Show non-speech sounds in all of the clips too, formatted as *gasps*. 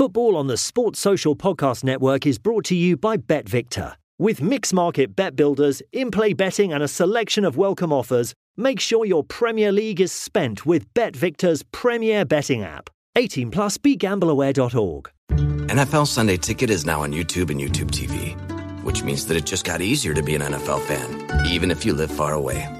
Football on the Sports Social Podcast Network is brought to you by BetVictor. With mixed market bet builders, in play betting, and a selection of welcome offers, make sure your Premier League is spent with BetVictor's premier betting app. 18 plus begambleaware.org. NFL Sunday Ticket is now on YouTube and YouTube TV, which means that it just got easier to be an NFL fan, even if you live far away.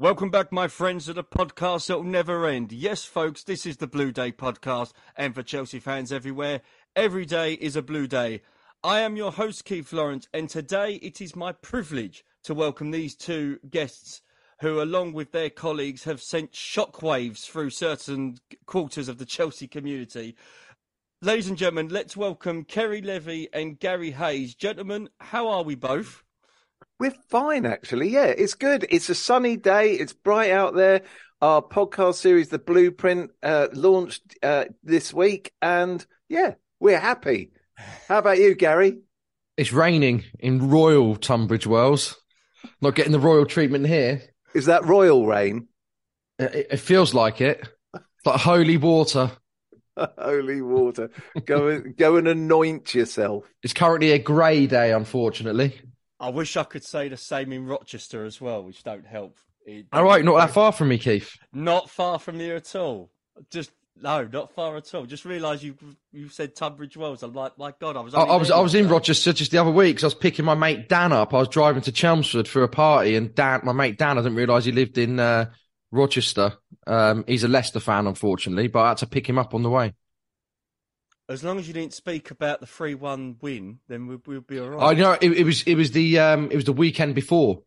Welcome back, my friends, to the podcast that will never end. Yes, folks, this is the Blue Day podcast, and for Chelsea fans everywhere, every day is a Blue Day. I am your host, Keith Lawrence, and today it is my privilege to welcome these two guests who, along with their colleagues, have sent shockwaves through certain quarters of the Chelsea community. Ladies and gentlemen, let's welcome Ceri Levy and Garry Hayes. Gentlemen, how are we both? We're fine, actually. Yeah, it's good. It's a sunny day. It's bright out there. Our podcast series, The Blueprint, uh, launched uh, this week, and yeah, we're happy. How about you, Garry? It's raining in Royal Tunbridge Wells. Not getting the royal treatment here. Is that royal rain? It, it feels like it. It's like holy water. *laughs* Holy water. Go and go and anoint yourself. It's currently a grey day, unfortunately. I wish I could say the same in Rochester as well, which don't help. It- All right, not that far from me, Keith. Not far from here at all. Just no, not far at all. Just realised you you said Tunbridge Wells. I'm like, my God, I was. I, I was I was in yesterday. Rochester just the other week 'cause I was picking my mate Dan up. I was driving to Chelmsford for a party, and Dan, my mate Dan, I didn't realise he lived in uh, Rochester. Um, he's a Leicester fan, unfortunately, but I had to pick him up on the way. As long as you didn't speak about the three-one win, then we'll, we'll be all right. I know it, it was it was the um, it was the weekend before.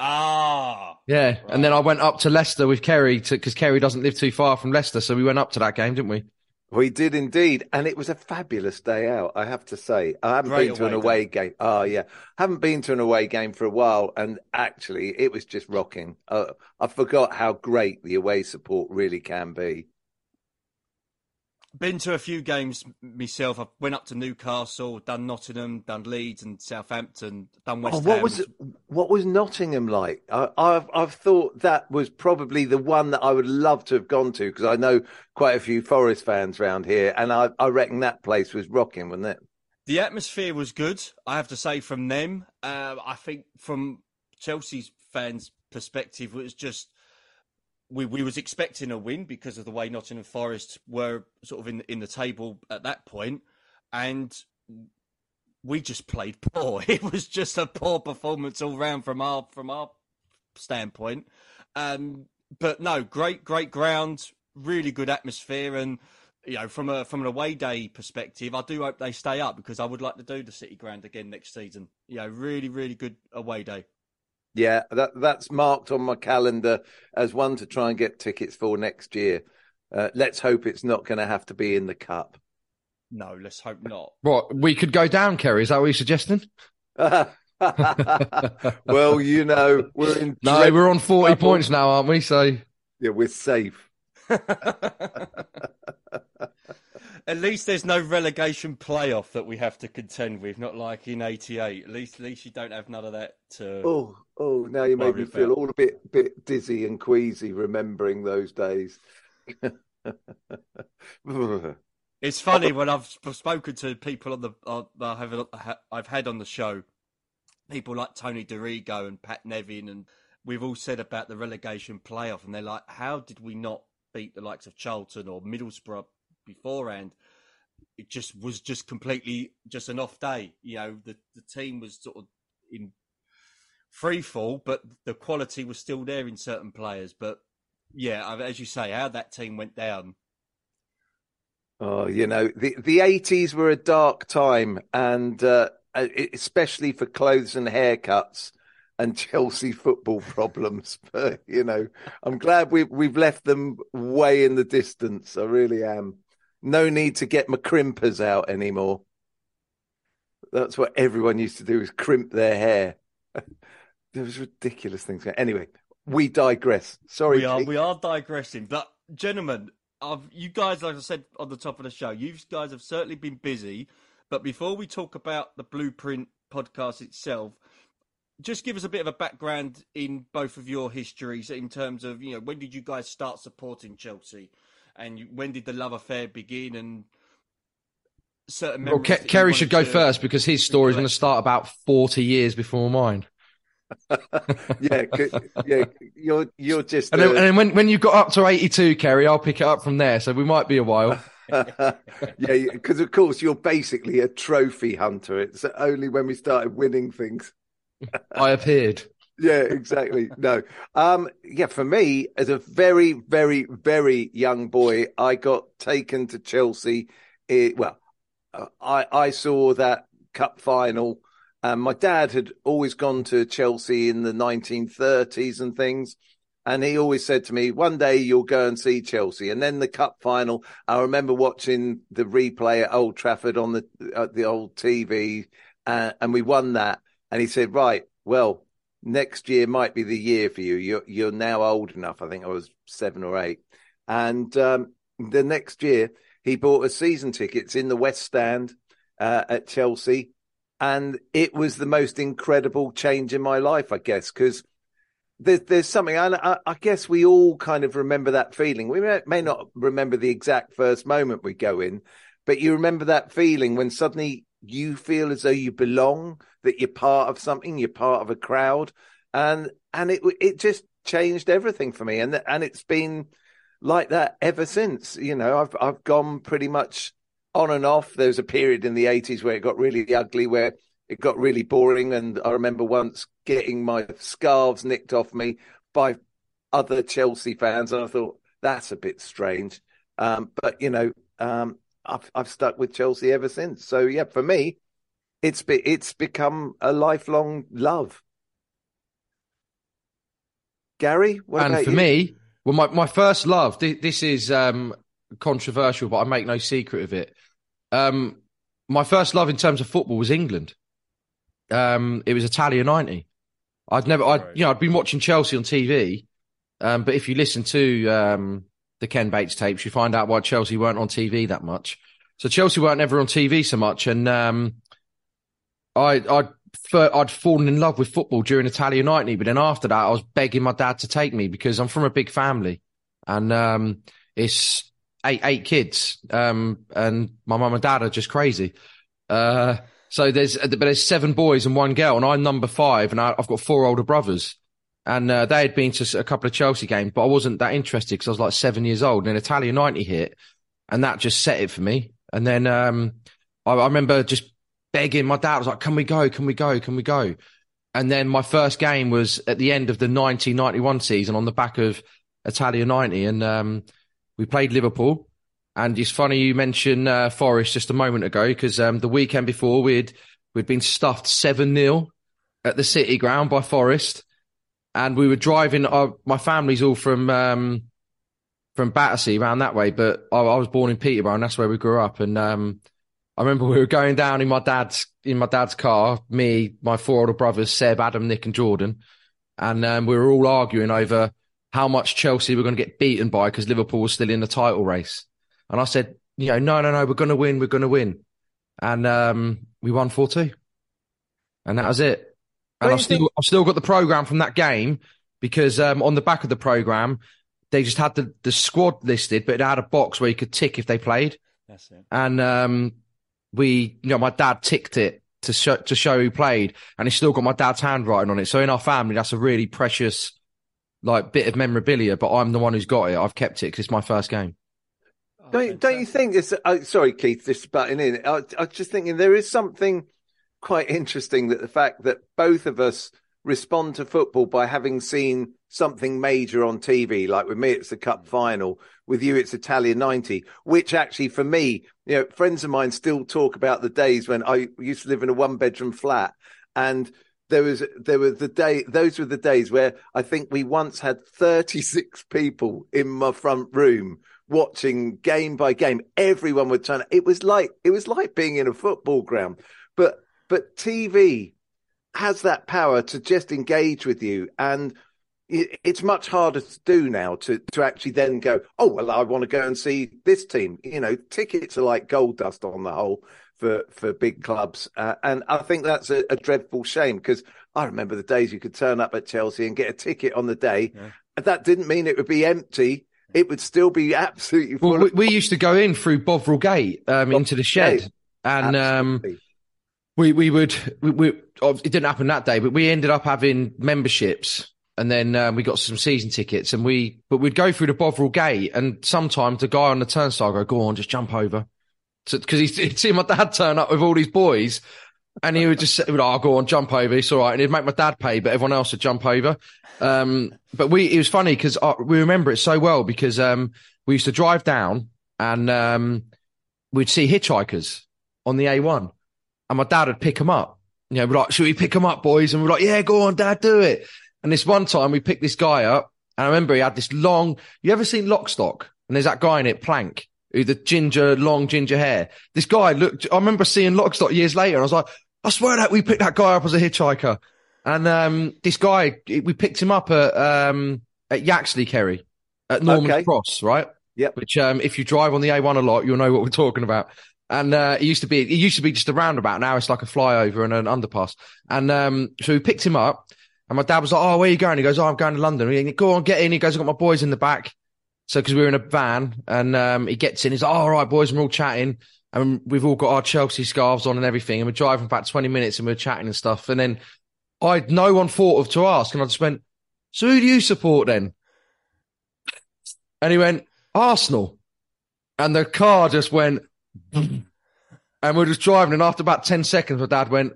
Ah, Yeah, and then I went up to Leicester with Ceri because Ceri doesn't live too far from Leicester, so we went up to that game, didn't we? We did indeed, and it was a fabulous day out. I have to say, I haven't Great been to an away away game. Oh yeah, haven't been to an away game for a while, and actually, it was just rocking. Uh, I forgot how great the away support really can be. Been to a few games myself. I went up to Newcastle, done Nottingham, done Leeds and Southampton, done West Oh, what Ham. was what was Nottingham like? I, I've I've thought that was probably the one that I would love to have gone to because I know quite a few Forest fans around here, and I I reckon that place was rocking, wasn't it? The atmosphere was good, I have to say, from them. Uh, I think from Chelsea's fans' perspective, it was just we we was expecting a win because of the way Nottingham Forest were sort of in in the table at that point, and we just played poor. *laughs* It was just a poor performance all round from our from our standpoint. Um, but no, great great ground, really good atmosphere, and you know from a from an away day perspective, I do hope they stay up because I would like to do the City Ground again next season. You know, really really good away day. Yeah, that that's marked on my calendar as one to try and get tickets for next year. Uh, let's hope it's not going to have to be in the cup. No, let's hope not. What we could go down, Ceri? Is that what you're suggesting? *laughs* well, you know, we're in. No, we're on forty trouble. points now, aren't we? So Yeah, we're safe. *laughs* *laughs* At least there's no relegation playoff that we have to contend with, not like in '88. At least, at least you don't have none of that to. Oh, oh! Now you made Worry me feel all a bit, bit dizzy and queasy remembering those days. *laughs* It's funny when I've spoken to people on the uh, I have I've had on the show, people like Tony Dorigo and Pat Nevin, and we've all said about the relegation playoff, and they're like, "How did we not beat the likes of Charlton or Middlesbrough beforehand?" It just was just completely just an off day. You know, the the team was sort of in free fall, but the quality was still there in certain players. But yeah, as you say, how that team went down Oh, you know, the the eighties were a dark time, and uh, especially for clothes and haircuts and *laughs* Chelsea football problems. *laughs* But you know, I'm glad we've we've left them way in the distance. I really am. No need to get my crimpers out anymore. That's what everyone used to do is crimp their hair. *laughs* there was ridiculous things. Anyway, we digress. Sorry, we are we are digressing, but gentlemen, I've, you guys, like I said on the top of the show, you guys have certainly been busy. But before we talk about the Blueprint podcast itself, just give us a bit of a background in both of your histories in terms of you know when did you guys start supporting Chelsea, and you, when did the love affair begin, and certain. Well, Ke- Ceri should go to... first because his story is going to start about forty years before mine. *laughs* yeah, yeah, you're you're just. And, then, uh... and then when when you got up to eighty two, Ceri, I'll pick it up from there. So we might be a while. *laughs* yeah, because of course you're basically a trophy hunter. It's only when we started winning things. I appeared. Yeah, exactly. No. Um, yeah, for me, as a very, very, very young boy, I got taken to Chelsea. It, well, uh, I, I saw that cup final. Um, my dad had always gone to Chelsea in the 1930s and things. And he always said to me, one day you'll go and see Chelsea. And then the cup final, I remember watching the replay at Old Trafford on the, at the old TV, uh, and we won that. And he said, right, well, next year might be the year for you. You're, you're now old enough. I think I was seven or eight. And um, the next year, he bought us season tickets in the West Stand uh, at Chelsea. And it was the most incredible change in my life, I guess, because there's, there's something, I, I, guess we all kind of remember that feeling. We may, may not remember the exact first moment we go in, but you remember that feeling when suddenly you feel as though you belong, that you're part of something, you're part of a crowd, and and it it just changed everything for me, and and it's been like that ever since. You know, I've I've gone pretty much on and off. There was a period in the eighties where it got really ugly, where it got really boring, and I remember once getting my scarves nicked off me by other Chelsea fans, and I thought that's a bit strange. Um, but you know, um, I've I've stuck with Chelsea ever since. So yeah, for me, it's be, it's become a lifelong love. Garry, and for you? me, well, my, my first love. This is um, controversial, but I make no secret of it. Um, my first love in terms of football was England. Um, it was Italia '90. I'd never, I, you know, I'd been watching Chelsea on TV, um, but if you listen to um, the Ken Bates tapes, you find out why Chelsea weren't on TV that much. So Chelsea weren't ever on TV so much, and um, I I'd I'd fallen in love with football during Italia '90, but then after that, I was begging my dad to take me because I'm from a big family, and um, it's eight eight kids, um, and my mum and dad are just crazy. Uh, so there's but there's seven boys and one girl, and I'm number five, and I, I've got four older brothers and uh, they had been to a couple of Chelsea games, but I wasn't that interested because I was like seven years old. And then Italia 90 hit, and that just set it for me. And then um, I, I, remember just begging my dad, I was like, Can we go? Can we go? Can we go? And then my first game was at the end of the 1991 season on the back of Italia 90. And um, we played Liverpool. And it's funny you mentioned uh, Forest just a moment ago because um, the weekend before we'd we'd been stuffed seven 0 at the City Ground by Forest and we were driving. Uh, my family's all from um, from Battersea around that way, but I, I, was born in Peterborough, and that's where we grew up. And um, I remember we were going down in my dad's in my dad's car, me, my four older brothers, Seb, Adam, Nick, and Jordan, and um, we were all arguing over how much Chelsea were going to get beaten by because Liverpool was still in the title race. And I said, you know, no, no, no, we're going to win, we're going to win, and um, we won four two, and that was it. And I've still, think... I've still got the program from that game because um, on the back of the program, they just had the, the squad listed, but it had a box where you could tick if they played. That's it. And um, we, you know, my dad ticked it to show to show who played, and he's still got my dad's handwriting on it. So in our family, that's a really precious, like, bit of memorabilia. But I'm the one who's got it. I've kept it because it's my first game. don't don't you think it's? Uh, sorry, Keith, just butting in. I, I was just thinking there is something quite interesting that the fact that both of us respond to football by having seen something major on TV. Like with me, it's the cup final. With you, it's Italia 90, which actually for me, you know, friends of mine still talk about the days when I used to live in a one bedroom flat and there was there were the day those were the days where I think we once had 36 *laughs* people in my front room watching game by game. Everyone would turn. It was like it was like being in a football ground. But but TV has that power to just engage with you and it's much harder to do now to, to actually then go, oh, well, I want to go and see this team. You know, tickets are like gold dust on the whole for, for big clubs. Uh, and I think that's a, a dreadful shame because I remember the days you could turn up at Chelsea and get a ticket on the day. Yeah. That didn't mean it would be empty. It would still be absolutely full. Well, we, we, used to go in through Bovril Gate um, into the shed. Gate. And um, we, we would, we, we, it didn't happen that day, but we ended up having memberships and then um, we got some season tickets and we but we'd go through the Bovril gate and sometimes the guy on the turnstile go go on just jump over because so, he'd see my dad turn up with all these boys and he would just say, oh, go on, jump over. It's all right. And he'd make my dad pay, but everyone else would jump over. Um, but we, it was funny because uh, we remember it so well because, um, we used to drive down and, um, we'd see hitchhikers on the A1 and my dad would pick them up. You know, we're like, should we pick them up, boys? And we're like, yeah, go on, dad, do it. And this one time we picked this guy up and I remember he had this long, you ever seen Lock Stock? And there's that guy in it, Plank, who the ginger, long ginger hair. This guy looked, I remember seeing Lock Stock years later and I was like, I swear that we picked that guy up as a hitchhiker. And, um, this guy, we picked him up at, um, at Yaxley Ceri at Norman okay. Cross, right? Yep. Which, um, if you drive on the A1 a lot, you'll know what we're talking about. And, uh, it used to be, it used to be just a roundabout. Now it's like a flyover and an underpass. And, um, so we picked him up and my dad was like, Oh, where are you going? He goes, Oh, I'm going to London. He, Go on, get in. He goes, I've got my boys in the back. So, cause we were in a van and, um, he gets in. He's like, oh, all right, boys. And we're all chatting and we've all got our Chelsea scarves on and everything. And we're driving about 20 minutes and we're chatting and stuff. And then I, no one thought of to ask. And I just went, so who do you support then? And he went, Arsenal. And the car just went, *clears throat* and we're just driving. And after about 10 seconds, my dad went,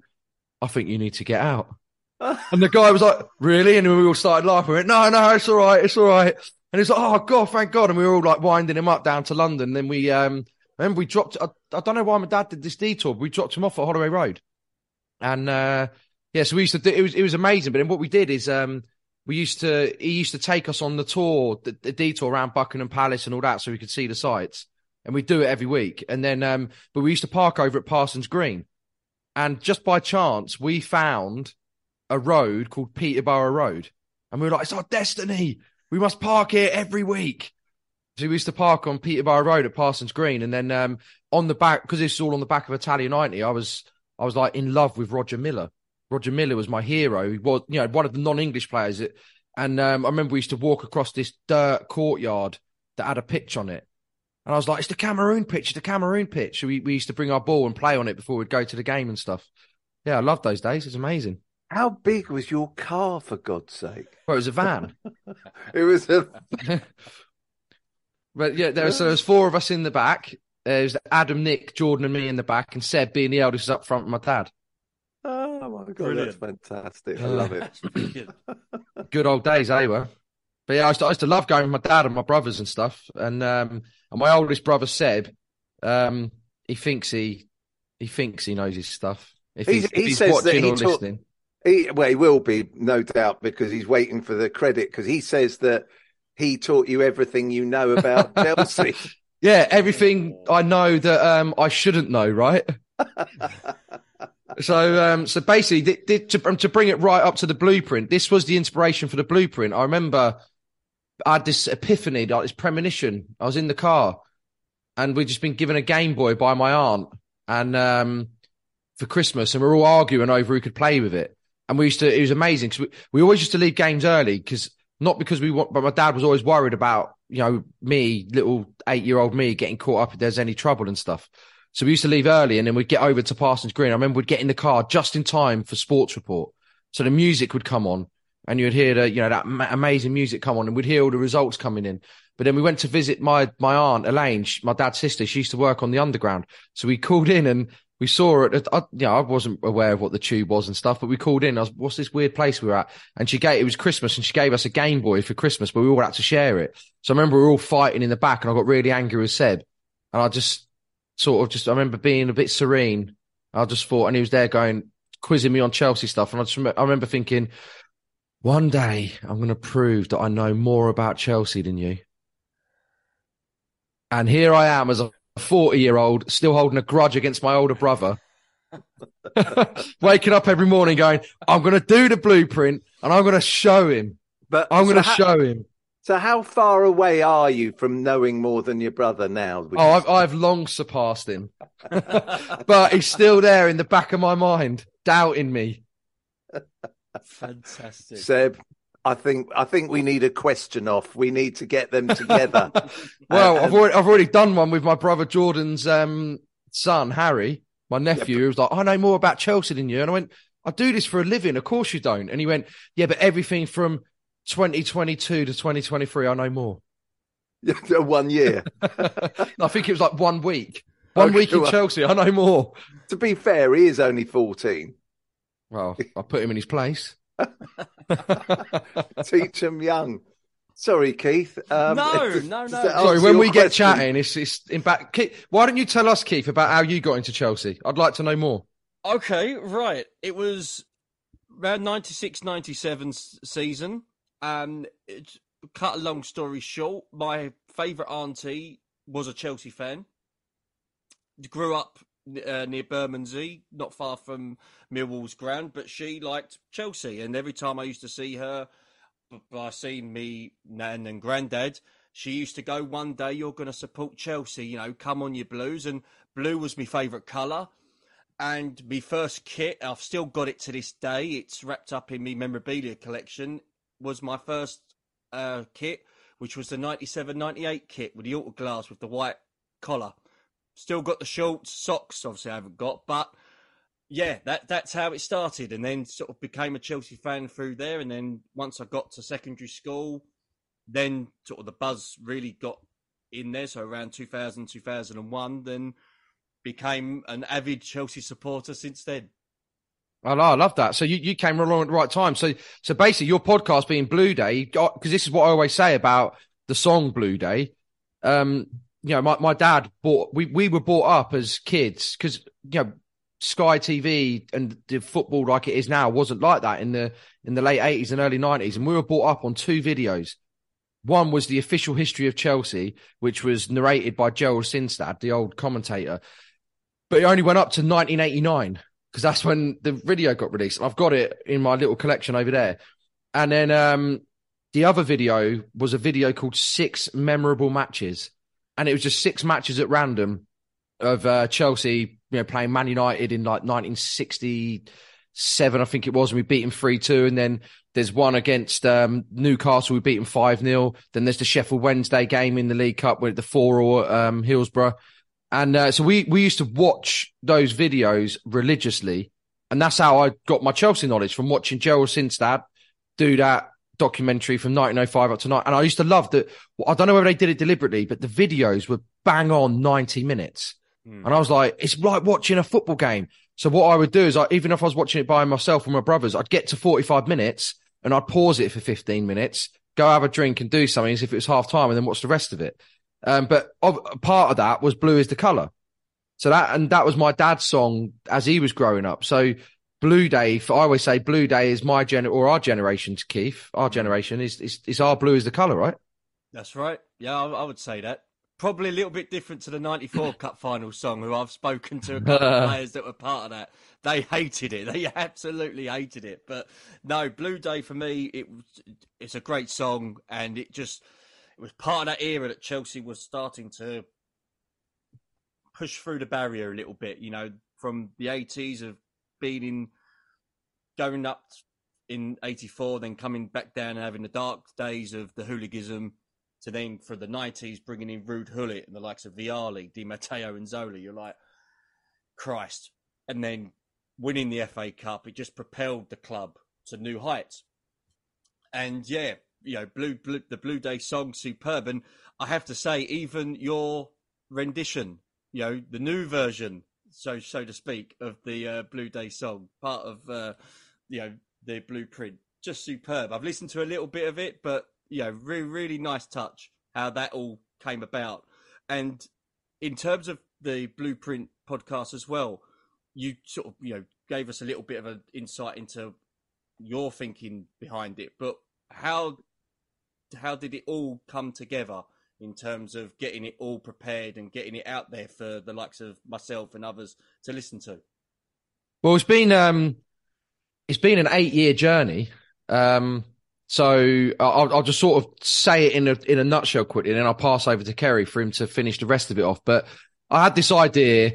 I think you need to get out *laughs* and the guy was like, really? And we all started laughing. We went, no, no, it's all right. It's all right. And he's like, oh, God, thank God. And we were all like winding him up down to London. Then we, um, remember we dropped, I, I don't know why my dad did this detour, but we dropped him off at Holloway Road. And, uh, yeah, so we used to do, it was, it was amazing. But then what we did is, um, we used to, he used to take us on the tour, the, the detour around Buckingham Palace and all that so we could see the sights. And we do it every week. And then, um, but we used to park over at Parsons Green. And just by chance, we found a road called Peterborough Road. And we were like, it's our destiny. We must park here every week. So we used to park on Peterborough Road at Parsons Green. And then um, on the back, because it's all on the back of Italia 90, I was I was like in love with Roger Milla. Roger Milla was my hero. He was, you know, one of the non-English players. And um, I remember we used to walk across this dirt courtyard that had a pitch on it. And I was like, it's the Cameroon pitch, it's the Cameroon pitch. So we, we used to bring our ball and play on it before we'd go to the game and stuff. Yeah, I love those days. It's amazing. How big was your car, for God's sake? Well, it was a van. *laughs* it was a. *laughs* but yeah, there was, so there was four of us in the back. There's Adam, Nick, Jordan, and me in the back, and Seb being the eldest up front with my dad. Oh my god, Brilliant. that's fantastic! I love it. Good old days, they were. But yeah, I used, to, I used, to, love going with my dad and my brothers and stuff. And um, and my oldest brother Seb, um, he thinks he he thinks he knows his stuff. If he's, he if he's watching or listening. He, well, he will be, no doubt, because he's waiting for the credit. Because he says that he taught you everything you know about *laughs* Chelsea. Yeah, everything I know that um, I shouldn't know, right? so, um, so basically, th- th- to, um, to bring it right up to the blueprint, this was the inspiration for the blueprint. I remember I had this epiphany, like this premonition. I was in the car, and we'd just been given a Game Boy by my aunt, and um, for Christmas, and we are all arguing over who could play with it. And we used to, it was amazing because we, we always used to leave games early because not because we want, but my dad was always worried about, you know, me, little eight year old me getting caught up if there's any trouble and stuff. So we used to leave early and then we'd get over to Parsons Green. I remember we'd get in the car just in time for sports report. So the music would come on and you'd hear the, you know, that ma- amazing music come on and we'd hear all the results coming in. But then we went to visit my, my aunt, Elaine, my dad's sister. She used to work on the underground. So we called in and we saw it. I, you know, I wasn't aware of what the tube was and stuff, but we called in. I was, what's this weird place we were at? And she gave, it was Christmas and she gave us a Game Boy for Christmas, but we all had to share it. So I remember we were all fighting in the back and I got really angry with Seb. And I just sort of just, I remember being a bit serene. I just thought, and he was there going, quizzing me on Chelsea stuff. And I just, I remember thinking, one day I'm going to prove that I know more about Chelsea than you. And here I am as a 40 year old, still holding a grudge against my older brother. *laughs* Waking up every morning going, I'm going to do the blueprint and I'm going to show him. But I'm so going to how- show him. So how far away are you from knowing more than your brother now? Oh, I've, I've long surpassed him, *laughs* but he's still there in the back of my mind, doubting me. Fantastic. Seb, I think I think we need a question off. We need to get them together. *laughs* Well, And- I've already, I've already done one with my brother Jordan's um, son, Harry, my nephew, who was like, I know more about Chelsea than you. And I went, I do this for a living. Of course you don't. And he went, Yeah, but everything from 2022 to 2023, I know more. *laughs* one year. *laughs* I think it was like one week. One Okay, week in well- Chelsea, I know more. to be fair, he is only fourteen. Well, I put him in his place. *laughs* Teach him young. Sorry, Keith. Um, No, *laughs* no, no. Sorry, when your we get chatting, it's, it's in back. Keith, why don't you tell us, Keith, about how you got into Chelsea? I'd like to know more. Okay, right. It was around 96 97 s- season. And it, cut a long story short, my favourite auntie was a Chelsea fan. Grew up uh, near Bermondsey, not far from Millwall's ground, but she liked Chelsea. And every time I used to see her, by seeing me, nan and granddad, she used to go, One day you're going to support Chelsea, you know, come on, your blues. And blue was my favourite colour and my first kit, I've still got it to this day. It's wrapped up in my memorabilia collection. Was my first uh, kit, which was the 97-98 kit with the Autoglass with the white collar. Still got the shorts, socks. Obviously, I haven't got, but yeah, that that's how it started. And then sort of became a Chelsea fan through there. And then once I got to secondary school, then sort of the buzz really got in there. So around 2000, 2001, then became an avid Chelsea supporter since then. I, I love that. So you, you came along at the right time. So so basically, your podcast being Blue Day, because this is what I always say about the song Blue Day. Um, you know, my, my dad bought we we were brought up as kids because you know Sky TV and the football like it is now wasn't like that in the in the late eighties and early nineties, and we were brought up on two videos. One was the official history of Chelsea, which was narrated by Gerald Sinstadt, the old commentator, but it only went up to 1989 because that's when the video got released. I've got it in my little collection over there. And then um, the other video was a video called Six Memorable Matches. And it was just six matches at random of uh, Chelsea, you know, playing Man United in like 1967, I think it was. And we beat them 3 2. And then there's one against um, Newcastle, we beat them 5 0. Then there's the Sheffield Wednesday game in the League Cup with the 4 or um, Hillsborough. And uh, so we, we used to watch those videos religiously. And that's how I got my Chelsea knowledge from watching Gerald Sinstadt do that documentary from 1905 up to night. And I used to love that. I don't know whether they did it deliberately, but the videos were bang on 90 minutes. And I was like, it's like watching a football game. So what I would do is I, even if I was watching it by myself or my brothers, I'd get to 45 minutes and I'd pause it for 15 minutes, go have a drink and do something as if it was half time and then watch the rest of it. Um, but of, part of that was blue is the color. So that, and that was my dad's song as he was growing up. So Blue Day, for, I always say Blue Day is my gen or our generation's Keith, our mm. generation is, is, is our blue is the color, right? That's right. Yeah, I, I would say that. Probably a little bit different to the 94 *laughs* Cup final song, who I've spoken to a couple of *laughs* players that were part of that. They hated it. They *laughs* absolutely hated it. But no, Blue Day for me, it was, it's a great song. And it just, it was part of that era that Chelsea was starting to push through the barrier a little bit, you know, from the 80s of being in, going up in 84, then coming back down and having the dark days of the hooliganism to then for the 90s bringing in Ruud Gullit and the likes of Vialli, Di Matteo and Zola. You're like, Christ. And then winning the FA Cup, it just propelled the club to new heights. And yeah, you know, Blue, Blue the Blue Day song, superb. And I have to say, even your rendition, you know, the new version, so so to speak, of the uh, Blue Day song, part of uh, you know the blueprint. Just superb. I've listened to a little bit of it, but you know, really really nice touch how that all came about. And in terms of the blueprint podcast as well, you sort of you know gave us a little bit of an insight into your thinking behind it, but how how did it all come together in terms of getting it all prepared and getting it out there for the likes of myself and others to listen to? Well, it's been um, it's been an eight year journey. Um, so I'll, I'll, just sort of say it in a in a nutshell quickly, and then I'll pass over to Ceri for him to finish the rest of it off. But I had this idea.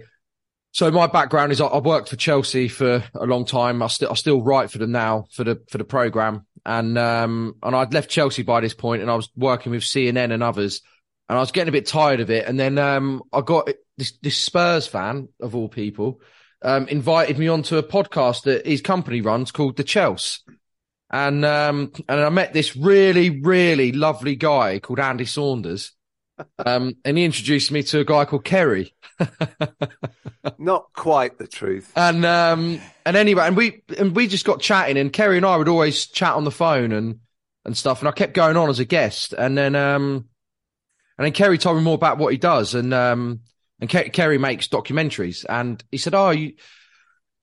So my background is I, I worked for Chelsea for a long time. I still I still write for them now for the for the program, and um and I'd left Chelsea by this point, and I was working with CNN and others, and I was getting a bit tired of it. And then um I got this this Spurs fan of all people um invited me onto a podcast that his company runs called the Chelsea. And um and I met this really really lovely guy called Andy Saunders, um and he introduced me to a guy called Ceri. *laughs* Not quite the truth. And um and anyway, and we and we just got chatting, and Ceri and I would always chat on the phone and and stuff, and I kept going on as a guest, and then um and then Ceri told me more about what he does, and um and Ke- Ceri makes documentaries, and he said, "Oh, you."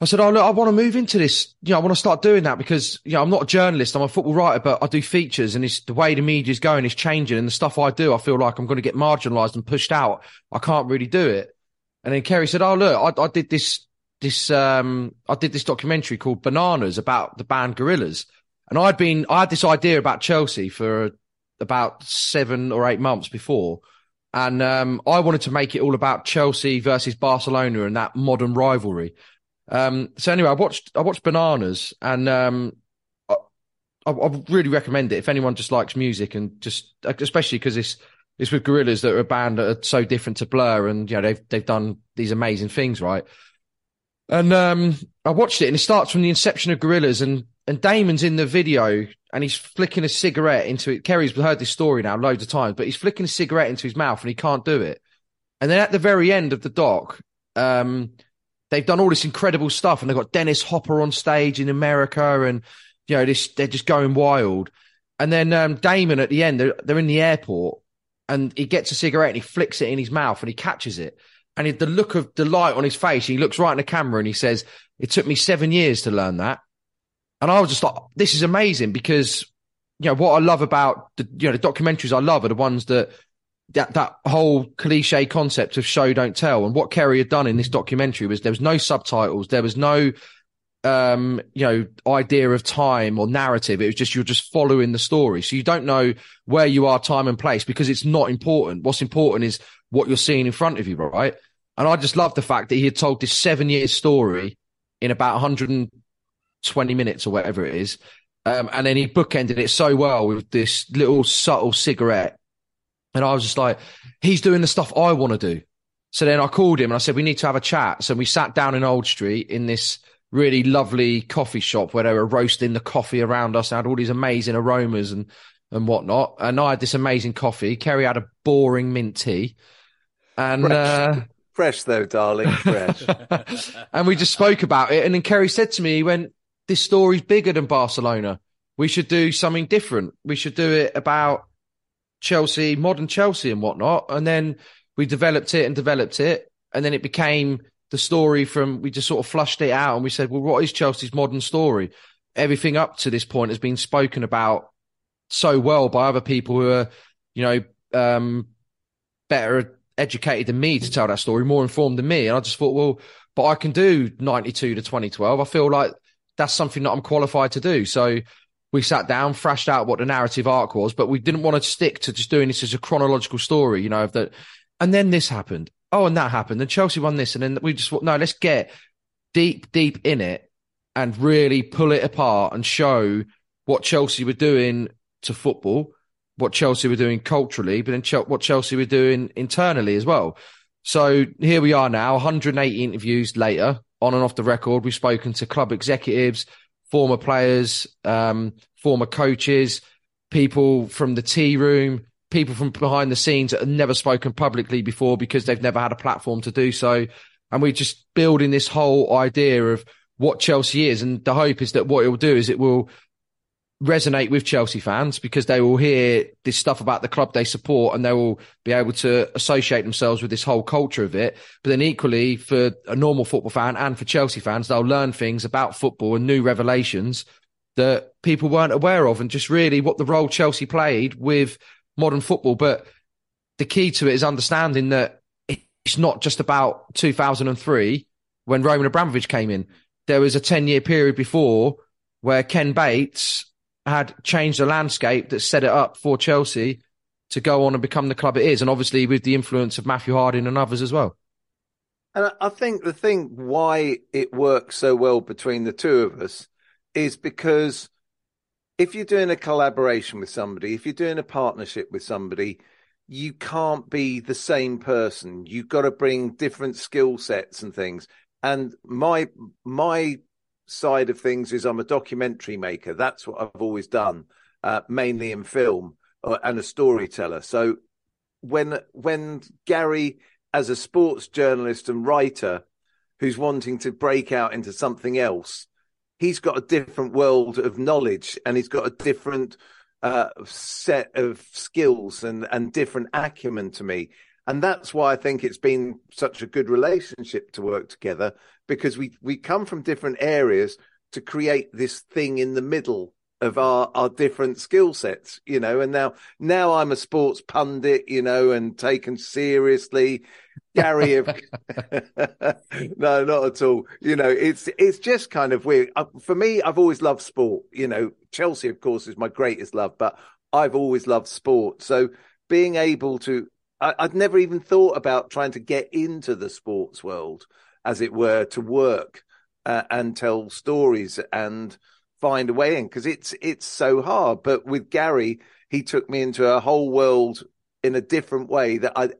I said, "Oh, look, I want to move into this. You know, I want to start doing that because you know I'm not a journalist. I'm a football writer, but I do features, and it's the way the media is going is changing, and the stuff I do, I feel like I'm going to get marginalised and pushed out. I can't really do it." And then Ceri said, "Oh, look, I, I did this this um I did this documentary called Bananaz about the band Gorillaz, and I'd been I had this idea about Chelsea for about seven or eight months before." And um, I wanted to make it all about Chelsea versus Barcelona and that modern rivalry. Um, so anyway, I watched I watched Bananaz, and um, I, I, really recommend it if anyone just likes music and just especially because it's it's with Gorillaz that are a band that are so different to Blur, and you know they've they've done these amazing things, right? And um, I watched it, and it starts from the inception of Gorillaz, and and Damon's in the video, and he's flicking a cigarette into it. Ceri's heard this story now loads of times, but he's flicking a cigarette into his mouth, and he can't do it. And then at the very end of the doc, um, they've done all this incredible stuff, and they've got Dennis Hopper on stage in America, and you know this they're just going wild. And then um, Damon at the end, they're, they're in the airport, and he gets a cigarette and he flicks it in his mouth, and he catches it. And he, the look of delight on his face, he looks right in the camera and he says, "It took me seven years to learn that." And I was just like, "This is amazing," because you know what I love about the you know the documentaries I love are the ones that that that whole cliche concept of show don't tell. And what Ceri had done in this documentary was there was no subtitles there was no um you know idea of time or narrative. It was just you're just following the story. So you don't know where you are time and place because it's not important. What's important is what you're seeing in front of you right and I just love the fact that he had told this 7 year story in about 120 minutes or whatever it is um, and then he bookended it so well with this little subtle cigarette and I was just like, he's doing the stuff I want to do. So then I called him and I said, we need to have a chat. So we sat down in Old Street in this really lovely coffee shop where they were roasting the coffee around us and had all these amazing aromas and, and whatnot. And I had this amazing coffee. Ceri had a boring mint tea. And, Fresh, uh, fresh though, darling, fresh. *laughs* and we just spoke about it. And then Ceri said to me, he went, this story's bigger than Barcelona. We should do something different. We should do it about Chelsea, modern Chelsea and whatnot. And then we developed it and developed it. And then it became the story from, we just sort of flushed it out and we said, well, what is Chelsea's modern story? Everything up to this point has been spoken about so well by other people who are, you know, um, better educated than me to tell that story, more informed than me. And I just thought, well, but I can do 92 to 2012. I feel like that's something that I'm qualified to do. So we sat down, thrashed out what the narrative arc was, but we didn't want to stick to just doing this as a chronological story, you know, of that. And then this happened. Oh, and that happened. And Chelsea won this. And then we just, no, let's get deep, deep in it and really pull it apart and show what Chelsea were doing to football, what Chelsea were doing culturally, but then what Chelsea were doing internally as well. So here we are now, 180 interviews later, on and off the record. We've spoken to club executives, former players, um, former coaches, people from the tea room, people from behind the scenes that have never spoken publicly before because they've never had a platform to do so. and we're just building this whole idea of what Chelsea is. And the hope is that what it will do is it will resonate with Chelsea fans because they will hear this stuff about the club they support and they will be able to associate themselves with this whole culture of it. But then equally for a normal football fan and for Chelsea fans, they'll learn things about football and new revelations that people weren't aware of and just really what the role Chelsea played with modern football. But the key to it is understanding that it's not just about 2003 when Roman Abramovich came in. There was a 10 year period before where Ken Bates had changed the landscape that set it up for Chelsea to go on and become the club it is. And obviously with the influence of Matthew Harding and others as well. And I think the thing why it works so well between the two of us is because if you're doing a collaboration with somebody, if you're doing a partnership with somebody, you can't be the same person. You've got to bring different skill sets and things. And my my side of things is I'm a documentary maker. That's what I've always done, uh, mainly in film uh, and a storyteller. So when when Garry, as a sports journalist and writer, who's wanting to break out into something else, he's got a different world of knowledge and he's got a different uh, set of skills and and different acumen to me and that's why I think it's been such a good relationship to work together because we we come from different areas to create this thing in the middle of our our different skill sets you know and now now i'm a sports pundit you know and taken seriously. Garry *laughs* no not at all. You know it's it's just kind of weird. For me i've always loved sport you know. Chelsea of course is my greatest love but i've always loved sport. So being able to I, would never even thought about trying to get into the sports world, as it were, to work uh, and tell stories and find a way in because it's it's so hard. But with Garry, he took me into a whole world in a different way that I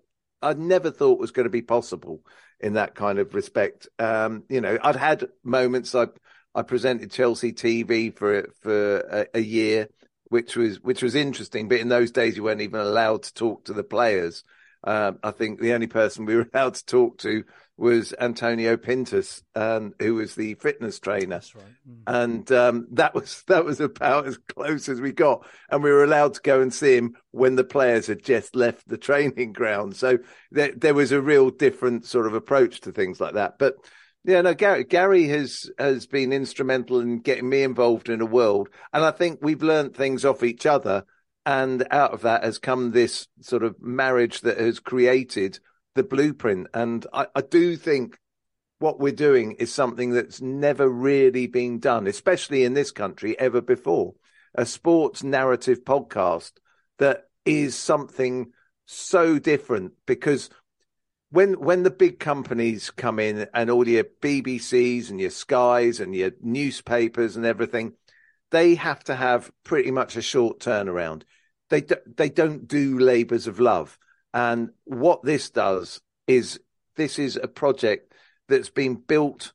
I never thought was going to be possible in that kind of respect. Um, you know, I'd had moments. I I presented Chelsea TV for for a, a year which was which was interesting. But in those days, you weren't even allowed to talk to the players. Uh, I think the only person we were *laughs* allowed to talk to was Antonio Pintus, um, who was the fitness trainer, right. mm. and um, that was *laughs* that was about as close as we got. And we were allowed to go and see him when the players had just left the *laughs* training ground. So there, there was a real different sort of approach to things like that. But yeah, no, Garry, Garry has has been instrumental in getting me involved in a world, and I think we've learned things off each other, and out of that has come this sort of marriage that has created the blueprint. And I, I do think what we're doing is something that's never really been done, especially in this country, ever before. A sports narrative podcast that is something so different because when when the big companies come in and all your BBCs and your Skies and your newspapers and everything, they have to have pretty much a short turnaround. They do, they don't do labours of love, and what this does is this is a project that's been built,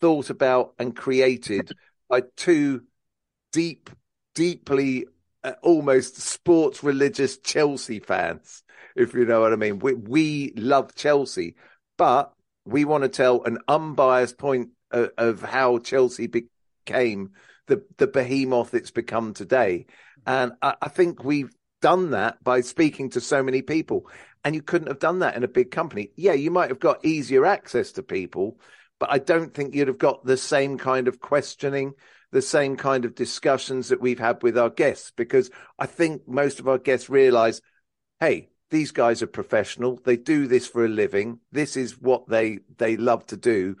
thought about, and created by two deep, deeply uh, almost sports religious Chelsea fans if you know what I mean. We, we love Chelsea, but we want to tell an unbiased point of, of how Chelsea became the, the behemoth it's become today. And I, I think we've done that by speaking to so many people. And you couldn't have done that in a big company. Yeah, you might have got easier access to people, but I don't think you'd have got the same kind of questioning, the same kind of discussions that we've had with our guests, because I think most of our guests realize, hey, these guys are professional. They do this for a living. This is what they they love to do,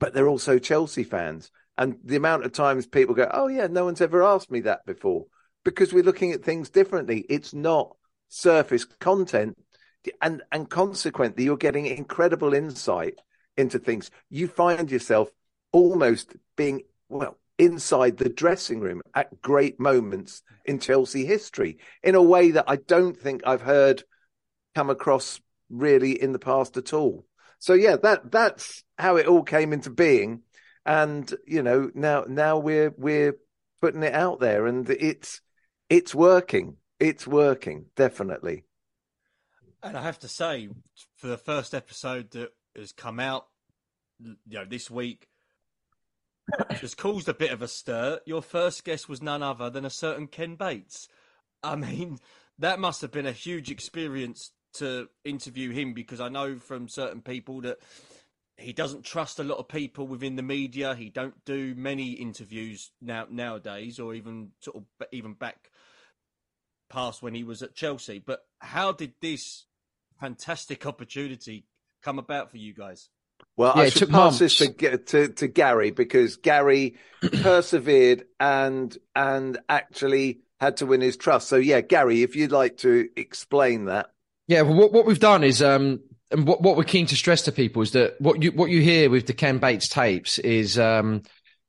but they're also Chelsea fans. And the amount of times people go, "Oh yeah, no one's ever asked me that before," because we're looking at things differently. It's not surface content, and and consequently, you're getting incredible insight into things. You find yourself almost being well inside the dressing room at great moments in Chelsea history in a way that I don't think I've heard come across really in the past at all. So yeah, that that's how it all came into being, and you know now now we're we're putting it out there, and it's it's working. It's working definitely. And I have to say, for the first episode that has come out, you know, this week *coughs* has caused a bit of a stir. Your first guest was none other than a certain Ken Bates. I *laughs* mean, that must have been a huge experience to interview him because I know from certain people that he doesn't trust a lot of people within the media. He don't do many interviews now nowadays, or even sort of even back past when he was at Chelsea. But how did this fantastic opportunity come about for you guys? Well, Yeah, I should took pass months. this to, to to Garry because Garry *clears throat* persevered and and actually had to win his trust. So yeah, Garry, if you'd like to explain that. Yeah, well, what, what we've done is, um, and what, what we're keen to stress to people is that what you what you hear with the Ken Bates tapes is um,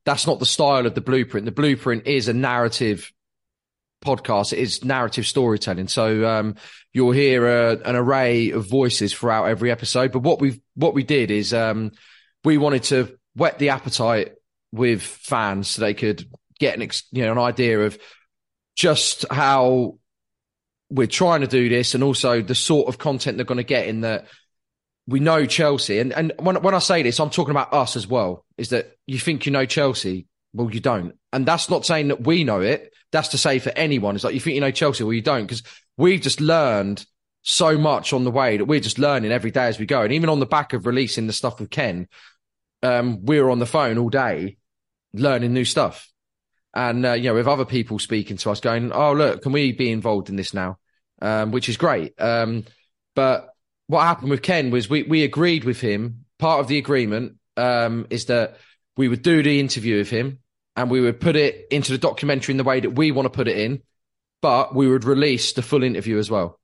that's not the style of the blueprint. The blueprint is a narrative podcast. It is narrative storytelling. So um, you'll hear a, an array of voices throughout every episode. But what we've what we did is um, we wanted to whet the appetite with fans so they could get an ex- you know an idea of just how we're trying to do this and also the sort of content they're going to get in that we know Chelsea. And, and when, when I say this, I'm talking about us as well, is that you think you know Chelsea. Well, you don't. And that's not saying that we know it. That's to say for anyone. It's like you think you know Chelsea. Well, you don't because we've just learned so much on the way that we're just learning every day as we go. And even on the back of releasing the stuff with Ken, um, we were on the phone all day learning new stuff. And, uh, you know, with other people speaking to us going, Oh, look, can we be involved in this now? Um, which is great. Um, but what happened with Ken was we, we agreed with him. Part of the agreement, um, is that we would do the interview with him and we would put it into the documentary in the way that we want to put it in, but we would release the full interview as well.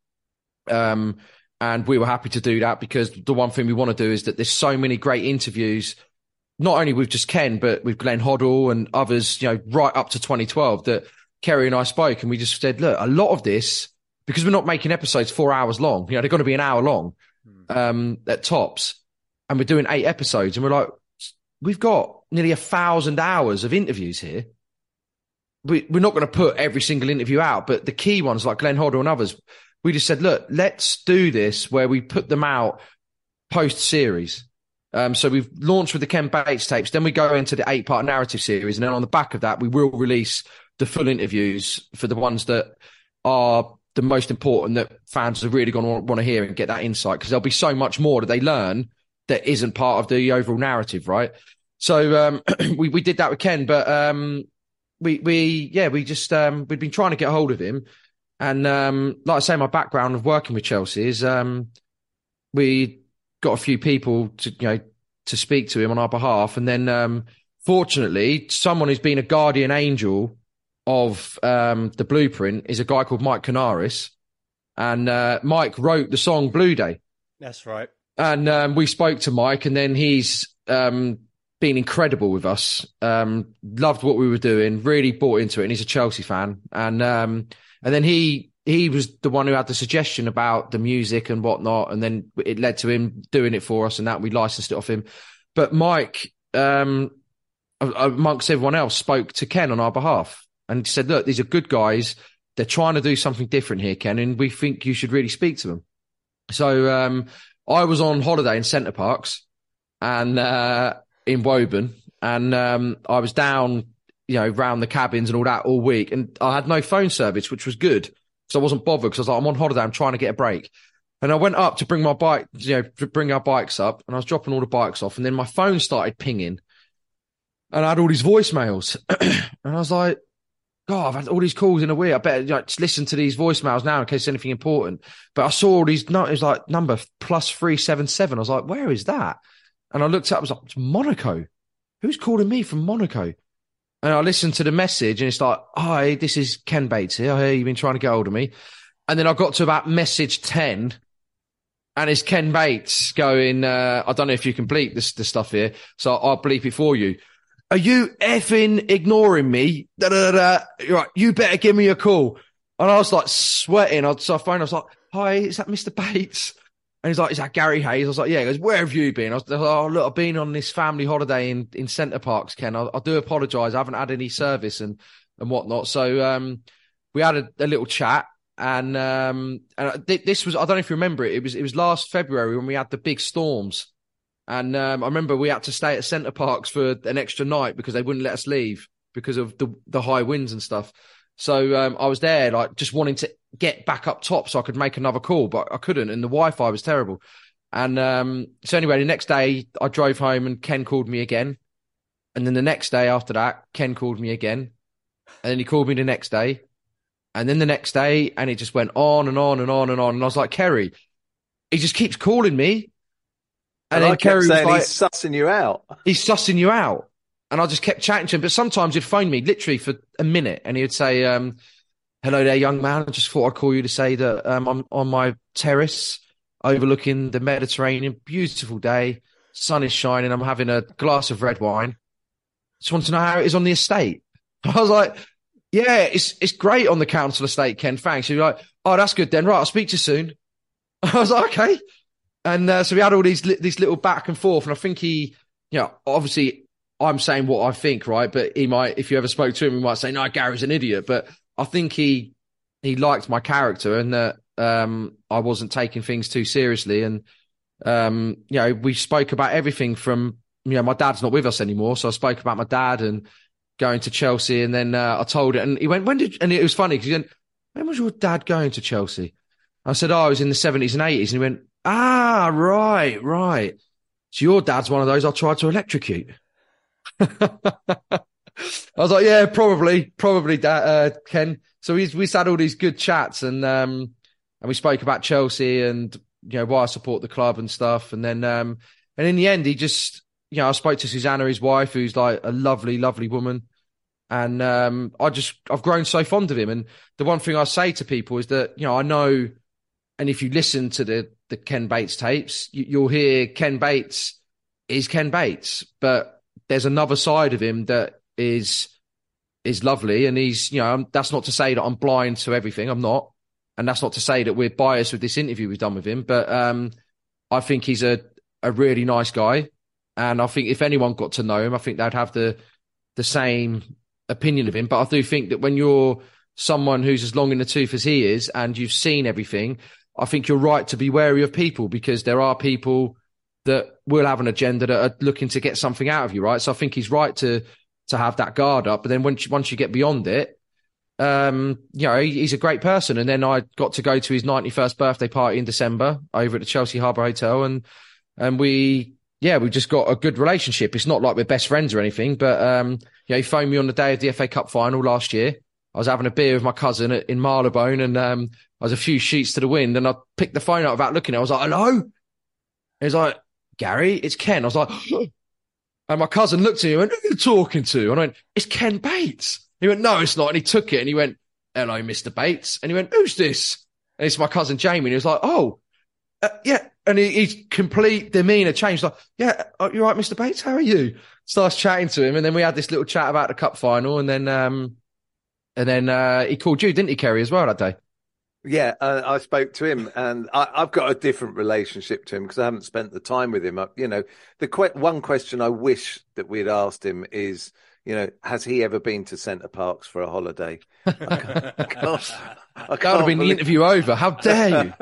Um, and we were happy to do that because the one thing we want to do is that there's so many great interviews, not only with just Ken, but with Glenn Hoddle and others, you know, right up to 2012 that Ceri and I spoke and we just said, look, a lot of this, because we're not making episodes four hours long, you know, they're going to be an hour long, um, at tops. And we're doing eight episodes and we're like, we've got nearly a thousand hours of interviews here. We, we're not going to put every single interview out, but the key ones like Glenn Hoddle and others, we just said, look, let's do this where we put them out post series. Um, so we've launched with the Ken Bates tapes, then we go into the eight part narrative series. And then on the back of that, we will release the full interviews for the ones that are the most important that fans are really going to want to hear and get that insight because there'll be so much more that they learn that isn't part of the overall narrative, right? So um, *clears throat* we we did that with Ken, but um, we we yeah we just um, we've been trying to get hold of him, and um, like I say, my background of working with Chelsea is um, we got a few people to you know to speak to him on our behalf, and then um, fortunately, someone who's been a guardian angel of um, the blueprint is a guy called Mike Connaris, and uh, Mike wrote the song Blue Day. That's right. And um, we spoke to Mike, and then he's um, been incredible with us. Um, loved what we were doing, really bought into it, and he's a Chelsea fan. And um, and then he he was the one who had the suggestion about the music and whatnot, and then it led to him doing it for us, and that we licensed it off him. But Mike, um, amongst everyone else, spoke to Ken on our behalf and said, "Look, these are good guys. They're trying to do something different here, Ken, and we think you should really speak to them." So um, I was on holiday in Center Parcs and uh, in Woburn, and um, I was down, you know, round the cabins and all that all week, and I had no phone service, which was good so I wasn't bothered because I was like, I'm on holiday, I'm trying to get a break. And I went up to bring my bike, you know, to bring our bikes up, and I was dropping all the bikes off, and then my phone started pinging, and I had all these voicemails, *clears throat* and I was like, God, I've had all these calls in a week. I better just listen to these voicemails now in case anything important. But I saw all these, no, it was like number plus 377. I was like, where is that? And I looked up, I was like, Monaco. Who's calling me from Monaco? And I listened to the message and it's like, hi, this is Ken Bates here. I hear you've been trying to get hold of me. And then I got to about message 10 and it's Ken Bates going, uh, I don't know if you can bleep this, this stuff here. So I'll bleep it for you. Are you effing ignoring me? Da, da, da. Right, you better give me a call. And I was like sweating. I saw phone. I was like, "Hi, is that Mr. Bates?" And he's like, "Is that Garry Hayes?" I was like, "Yeah." He goes, "Where have you been?" I was like, "Oh, look, I've been on this family holiday in in Center Parcs, Ken. I, I do apologise. I haven't had any service and and whatnot." So um, we had a, a little chat, and um, and th- this was I don't know if you remember it. It was it was last February when we had the big storms And um, I remember we had to stay at Center Parcs for an extra night because they wouldn't let us leave because of the the high winds and stuff. So um, I was there, like just wanting to get back up top so I could make another call, but I couldn't, and the Wi-Fi was terrible. And um, so anyway, the next day I drove home and Ken called me again, and then the next day after that, Ken called me again, and then he called me the next day, and then the next day, and it just went on and on and on and on. And I was like, Ceri, he just keeps calling me. And, And, I then kept Ceri was saying like, he's sussing you out. he's sussing you out. And I just kept chatting to him. But sometimes he'd phone me literally for a minute and he would say, um, hello there, young man. I just thought I'd call you to say that um, I'm on my terrace overlooking the Mediterranean. Beautiful day. Sun is shining. I'm having a glass of red wine. Just want to know how it is on the estate. *laughs* I was like, yeah, it's it's great on the council estate, Ken. Thanks. He's like, oh, that's good then. Right, I'll speak to you soon. *laughs* I was like, okay. And uh, so we had all these these little back and forth, and I think he, you know, obviously I'm saying what I think, right? But he might, if you ever spoke to him, he might say, "No, Garry's an idiot." But I think he he liked my character and that um, I wasn't taking things too seriously, and um, you know, we spoke about everything from you know, my dad's not with us anymore, so I spoke about my dad and going to Chelsea, and then uh, I told it, and he went, "When did?" And it was funny because he went, "When was your dad going to Chelsea?" I said, "Oh, I was in the seventies and 80s. and he went, "Ah, right, right. So your dad's one of those I tried to electrocute." *laughs* I was like, "Yeah, probably, probably, uh, Ken." So we we had all these good chats, and um, and we spoke about Chelsea and you know why I support the club and stuff, and then um, and in the end, he just you know I spoke to Suzannah, his wife, who's like a lovely, lovely woman. And um, I just I've grown so fond of him. And the one thing I say to people is that you know I know, and if you listen to the the Ken Bates tapes, you, you'll hear Ken Bates is Ken Bates, but there's another side of him that is is lovely, and he's you know that's not to say that I'm blind to everything. I'm not, and that's not to say that we're biased with this interview we've done with him. But um, I think he's a a really nice guy, and I think if anyone got to know him, I think they'd have the the same opinion of him. But I do think that when you're someone who's as long in the tooth as he is, and you've seen everything, I think you're right to be wary of people because there are people that will have an agenda that are looking to get something out of you, right? So I think he's right to to have that guard up. But then once you, once you get beyond it, um, you know, he, he's a great person. And then I got to go to his 91st birthday party in December over at the Chelsea Harbour Hotel, and and we yeah, we just got a good relationship. It's not like we're best friends or anything, but um, you know, he phoned me on the day of the FA Cup final last year. I was having a beer with my cousin at- in Marylebone, and um, I was a few sheets to the wind, and I picked the phone up without looking. I was like, "Hello," He's like, "Garry, it's Ken." I was like, *gasps* and my cousin looked at me and went, "Who are you talking to?" And I went, "It's Ken Bates." He went, "No, it's not," and he took it and he went, "Hello, Mister Bates," and he went, "Who's this?" And it's my cousin Jamie, and he was like, "Oh." Uh, yeah, and he, he's complete demeanor changed. Like, yeah, uh, you're right, Mr. Bates. How are you? Starts chatting to him, and then we had this little chat about the cup final, and then um, and then uh, he called you, didn't he, Ceri, as well that day? Yeah, uh, I spoke to him, and I, I've got a different relationship to him because I haven't spent the time with him. I, you know, the que- one question I wish that we'd asked him is, you know, has he ever been to Center Parcs for a holiday? I can't, I *laughs* can't, I That would have been the interview over. How dare you?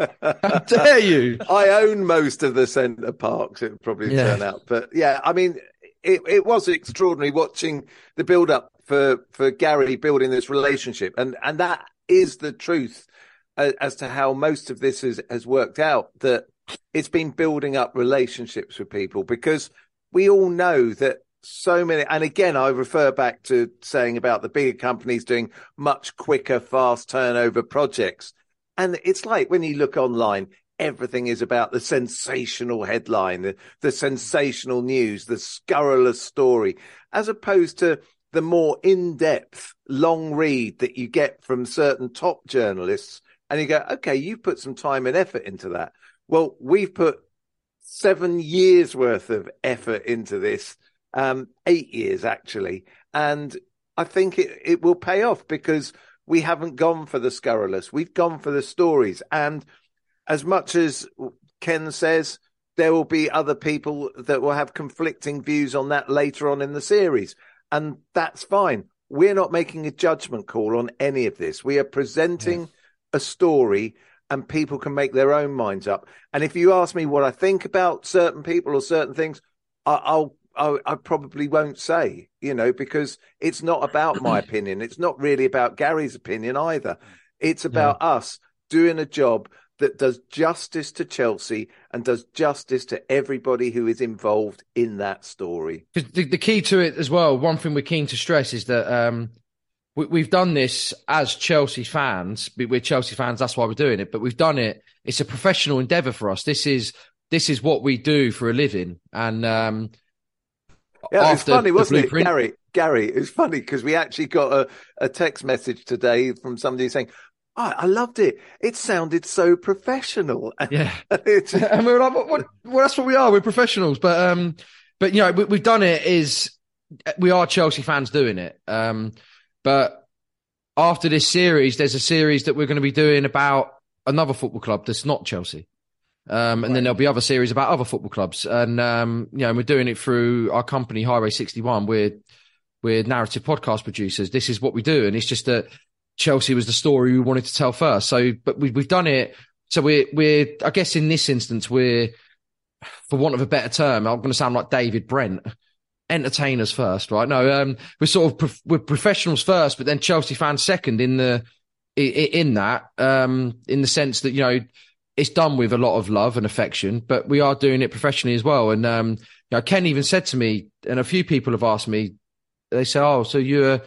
How dare you? *laughs* I own most of the Center Parcs. It would probably Yeah. turn out, but yeah, I mean, it it was extraordinary watching the build up for for Garry building this relationship, and and that is the truth as to how most of this has has worked out. That it's been building up relationships with people because we all know that so many and again i refer back to saying about the bigger companies doing much quicker fast turnover projects and it's like when you look online everything is about the sensational headline the, the sensational news the scurrilous story as opposed to the more in-depth long read that you get from certain top journalists and you go okay you put some time and effort into that well we've put seven years worth of effort into this um, eight years actually. And I think it, it will pay off because we haven't gone for the scurrilous. We've gone for the stories. And as much as Ken says, there will be other people that will have conflicting views on that later on in the series. And that's fine. We're not making a judgment call on any of this. We are presenting a story and people can make their own minds up. And if you ask me what I think about certain people or certain things, I, I'll I, I, probably won't say, you know, because it's not about my *clears throat* opinion. It's not really about Garry's opinion either. It's about yeah. us doing a job that does justice to Chelsea and does justice to everybody who is involved in that story. The, the key to it as well, one thing we're keen to stress is that um, we, have done this as Chelsea fans. We're Chelsea fans, that's why we're doing it. But we've done it. It's a professional endeavour for us. This is this is what we do for a living. And um, yeah, it's funny, wasn't it, Garry? Garry, it was funny because we actually got a, a text message today from somebody saying, oh, I loved it. It sounded so professional. *laughs* Yeah. *laughs* and we were like, what, what, well, that's what we are. We're professionals. But, um, but you know, we, have done it is we are Chelsea fans doing it. Um, but after this series, there's a series that we're going to be doing about another football club that's not Chelsea. Um, and then there'll be other series about other football clubs. And, um, you know, we're doing it through our company, Highway 61. We're, we're narrative podcast producers. This is what we do. And it's just that Chelsea was the story we wanted to tell first. So, but we, we've done it. So we're, we're, I guess in this instance, we're, for want of a better term, I'm going to sound like David Brent, entertainers first, right? No, um, we're sort of, we're professionals first, but then Chelsea fans second in the, in that, um, in the sense that, you know, it's done with a lot of love and affection, but we are doing it professionally as well. And, um, you know, Ken even said to me, and a few people have asked me, they say, Oh, so you're,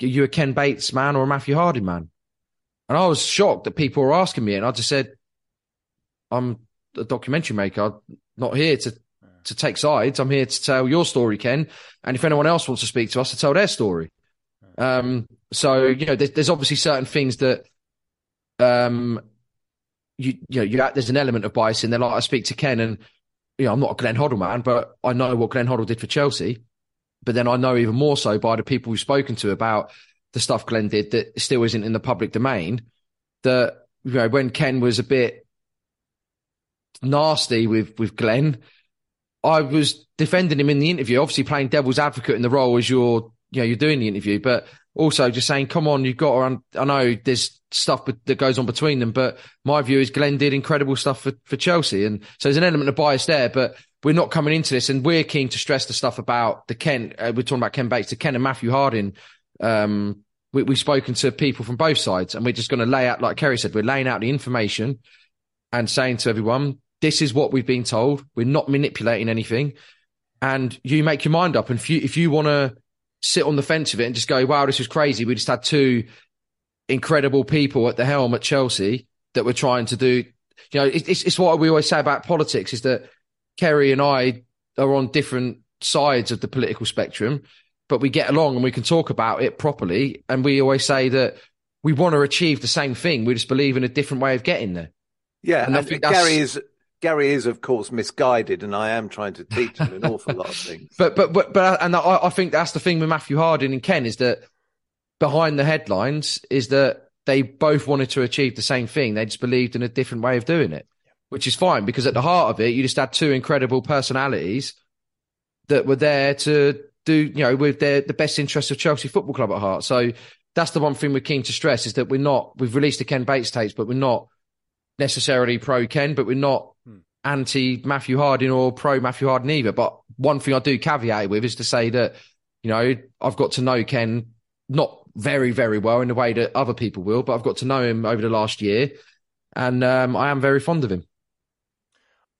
you a Ken Bates man or a Matthew Harding man? And I was shocked that people were asking me, and I just said, I'm a documentary maker. I'm not here to to take sides. I'm here to tell your story, Ken. And if anyone else wants to speak to us, to tell their story. Um, so you know, there's, there's, obviously certain things that um, you you know, you, there's an element of bias in there. Like I speak to Ken, and you know, I'm not a Glenn Hoddle man, but I know what Glenn Hoddle did for Chelsea. But then I know even more so by the people we've spoken to about the stuff Glenn did that still isn't in the public domain. That you know, when Ken was a bit nasty with with Glenn, I was defending him in the interview, obviously playing devil's advocate in the role as you're you know you're doing the interview, but also just saying, come on, you've got to. I know there's stuff that goes on between them, but my view is Glenn did incredible stuff for, for Chelsea, and so there's an element of bias there. But we're not coming into this, and we're keen to stress the stuff about the Ken. Uh, we're talking about Ken Bates, the Ken and Matthew Harding. Um, we, have spoken to people from both sides, and we're just going to lay out, like Ceri said, we're laying out the information and saying to everyone, this is what we've been told. We're not manipulating anything, and you make your mind up. And if you if you want to sit on the fence of it and just go, wow, this was crazy. We just had two incredible people at the helm at Chelsea that were trying to do. You know, it's, it's what we always say about politics is that Ceri and I are on different sides of the political spectrum, but we get along and we can talk about it properly. And we always say that we want to achieve the same thing. We just believe in a different way of getting there. Yeah, and, and Garry is Garry is, of course, misguided, and I am trying to teach him an awful lot of *laughs* things. But but but but and I, I think that's the thing with Matthew Harding and Ken is that behind the headlines is that they both wanted to achieve the same thing. They just believed in a different way of doing it, which is fine because at the heart of it, you just had two incredible personalities that were there to do, you know, with their the best interests of Chelsea Football Club at heart. So that's the one thing we're keen to stress is that we're not. We've released the Ken Bates tapes, but we're not necessarily pro Ken, but we're not. Anti Matthew Harding or pro Matthew Harding either. But one thing I do caveat with is to say that, you know, I've got to know Ken not very, very well in the way that other people will, but I've got to know him over the last year. And um, I am very fond of him.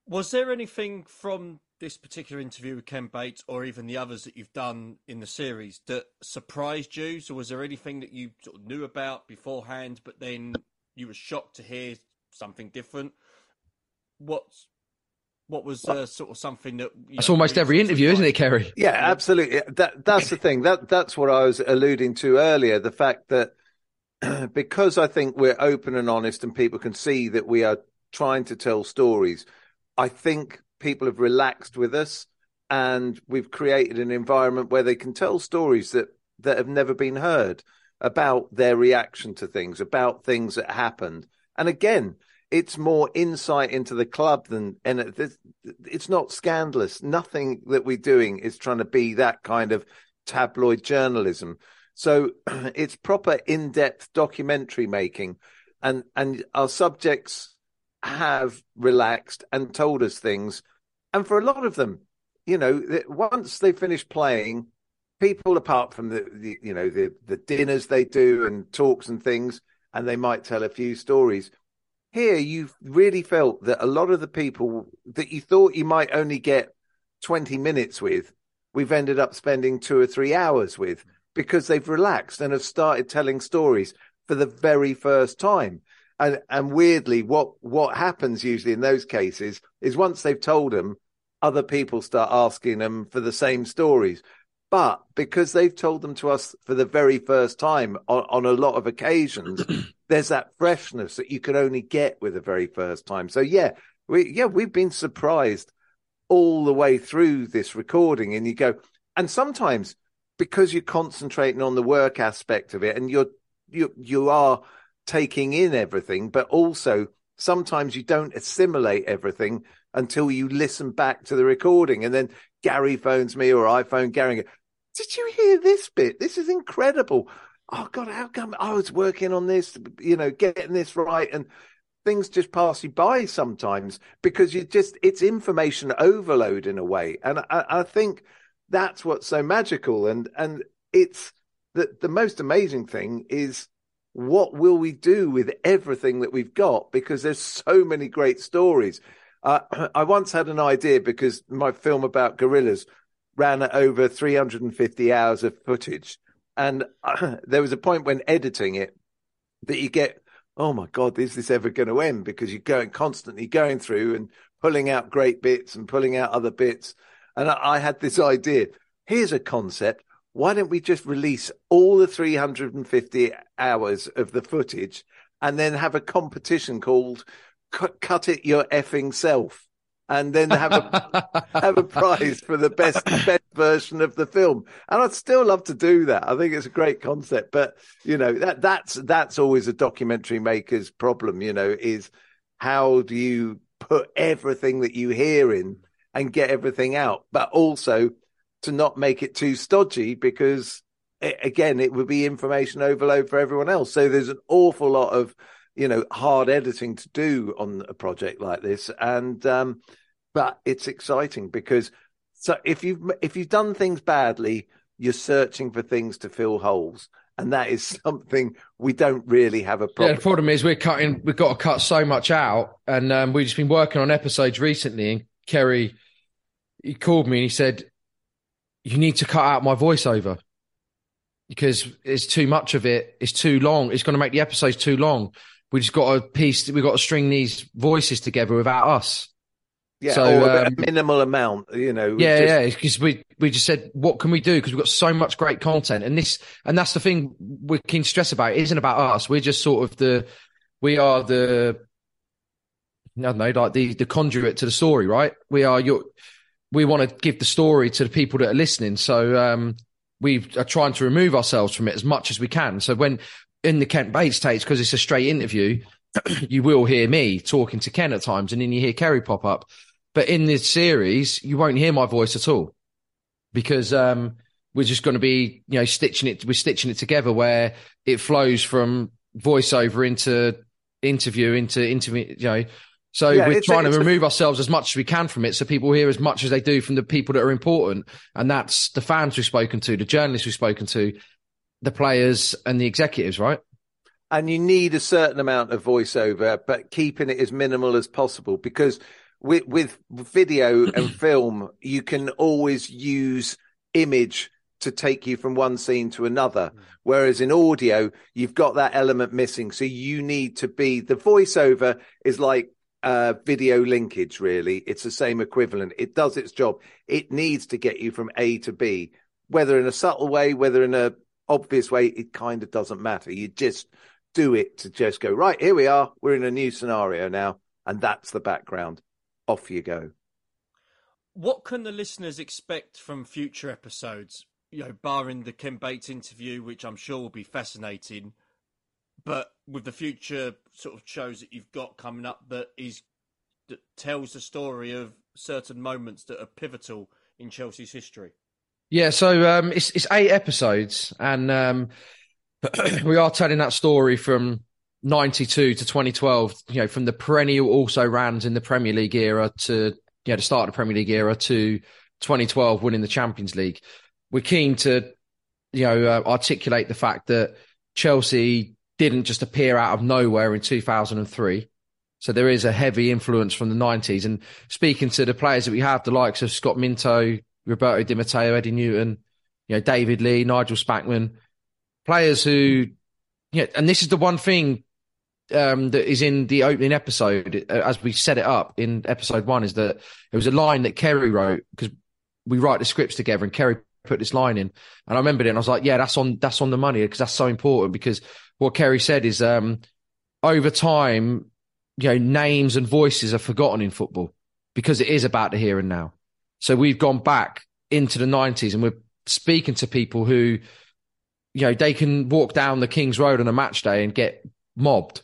Was there anything from this particular interview with Ken Bates or even the others that you've done in the series that surprised you? So was there anything that you sort of knew about beforehand, but then you were shocked to hear something different. What's what was uh, sort of something that it's almost every interview, isn't it, Ceri? Yeah, absolutely. That that's the thing. That that's what I was alluding to earlier. The fact that *clears throat* because I think we're open and honest, and people can see that we are trying to tell stories. I think people have relaxed with us, and we've created an environment where they can tell stories that that have never been heard about their reaction to things, about things that happened. And again, it's more insight into the club than and it's not scandalous nothing that we're doing is trying to be that kind of tabloid journalism so *clears throat* it's proper in-depth documentary making and and our subjects have relaxed and told us things, and for a lot of them, you know, once they finish playing, people apart from the, the you know the the dinners they do and talks and things, and they might tell a few stories. Here, you've really felt that a lot of the people that you thought you might only get 20 minutes with, we've ended up spending two or three hours with because they've relaxed and have started telling stories for the very first time. And, and weirdly, what, what happens usually in those cases is once they've told them, other people start asking them for the same stories. But because they've told them to us for the very first time on, on a lot of occasions, there's that freshness that you can only get with the very first time. So yeah, we yeah we've been surprised all the way through this recording, and you go, and sometimes because you're concentrating on the work aspect of it, and you're you you are taking in everything, but also sometimes you don't assimilate everything until you listen back to the recording, and then Garry phones me or I phone Garry did you hear this bit? This is incredible. Oh God, how come I was working on this, you know, getting this right and things just pass you by sometimes because you just it's information overload in a way. And I, I think that's what's so magical. And and it's the the most amazing thing is what will we do with everything that we've got? Because there's so many great stories. Uh, *clears throat* I once had an idea because my film about Gorillaz ran over 350 hours of footage. And uh, *clears throat* there was a point when editing it that you get, oh my God, is this ever going to end? Because you're going constantly going through and pulling out great bits and pulling out other bits. And I, I had this idea. Here's a concept. Why don't we just release all the 350 hours of the footage and then have a competition called Cut It Your Effing Self? And then have a *laughs* have a prize for the best best version of the film. And I'd still love to do that. I think it's a great concept, but you know that that's that's always a documentary maker's problem. You know, is how do you put everything that you hear in and get everything out, but also to not make it too stodgy because it, again, it would be information overload for everyone else. So there's an awful lot of you know hard editing to do on a project like this and um but it's exciting because so if you've if you've done things badly, you're searching for things to fill holes, and that is *laughs* something we don't really have a problem. Yeah, the problem is we're cutting. We've got to cut so much out, and um, we've just been working on episodes recently. And Ceri, he called me and he said, "You need to cut out my voiceover." Because it's too much of it. It's too long. It's going to make the episodes too long. We just got to piece. We've got to string these voices together without us. Yeah, so, or um, a minimal amount, you know. Yeah, just... yeah, because we we just said, what can we do? Because we've got so much great content, and this and that's the thing we're keen to stress about. It isn't about us. We're just sort of the, we are the, I don't know, like the the conduit to the story, right? We are your, we want to give the story to the people that are listening. So um, we are trying to remove ourselves from it as much as we can. So when in the Ken Bates tapes, because it's a straight interview, *clears throat* you will hear me talking to Ken at times, and then you hear Ceri pop up but in this series, you won't hear my voice at all because um, we're just going to be, you know, stitching it. We're stitching it together where it flows from voiceover into interview into interview. You know, so yeah, we're trying a, to remove a... ourselves as much as we can from it, so people hear as much as they do from the people that are important, and that's the fans we've spoken to, the journalists we've spoken to, the players, and the executives, right? And you need a certain amount of voiceover, but keeping it as minimal as possible because with with video and *clears throat* film, you can always use image to take you from one scene to another. Mm. Whereas in audio, you've got that element missing. So you need to be the voiceover is like uh, video linkage, really. It's the same equivalent. It does its job. It needs to get you from A to B, whether in a subtle way, whether in a obvious way, it kind of doesn't matter. You just do it to just go, right, here we are. We're in a new scenario now. And that's the background off you go. What can the listeners expect from future episodes? You know, barring the Ken Bates interview, which I'm sure will be fascinating, but with the future sort of shows that you've got coming up that is that tells the story of certain moments that are pivotal in Chelsea's history. Yeah, so um, it's it's eight episodes, and um, *clears throat* we are telling that story from 92 to 2012, you know, from the perennial also rans in the Premier League era to, you know, the start of the Premier League era to 2012 winning the Champions League. We're keen to, you know, uh, articulate the fact that Chelsea didn't just appear out of nowhere in 2003. So there is a heavy influence from the 90s. And speaking to the players that we have, the likes of Scott Minto, Roberto Di Matteo, Eddie Newton, you know, David Lee, Nigel Spackman, players who, yeah, and this is the one thing um, that is in the opening episode, uh, as we set it up in episode one, is that it was a line that Ceri wrote because we write the scripts together, and Ceri put this line in, and I remembered it, and I was like, yeah, that's on that's on the money because that's so important. Because what Ceri said is, um, over time, you know, names and voices are forgotten in football because it is about the here and now. So we've gone back into the nineties, and we're speaking to people who, you know, they can walk down the King's Road on a match day and get mobbed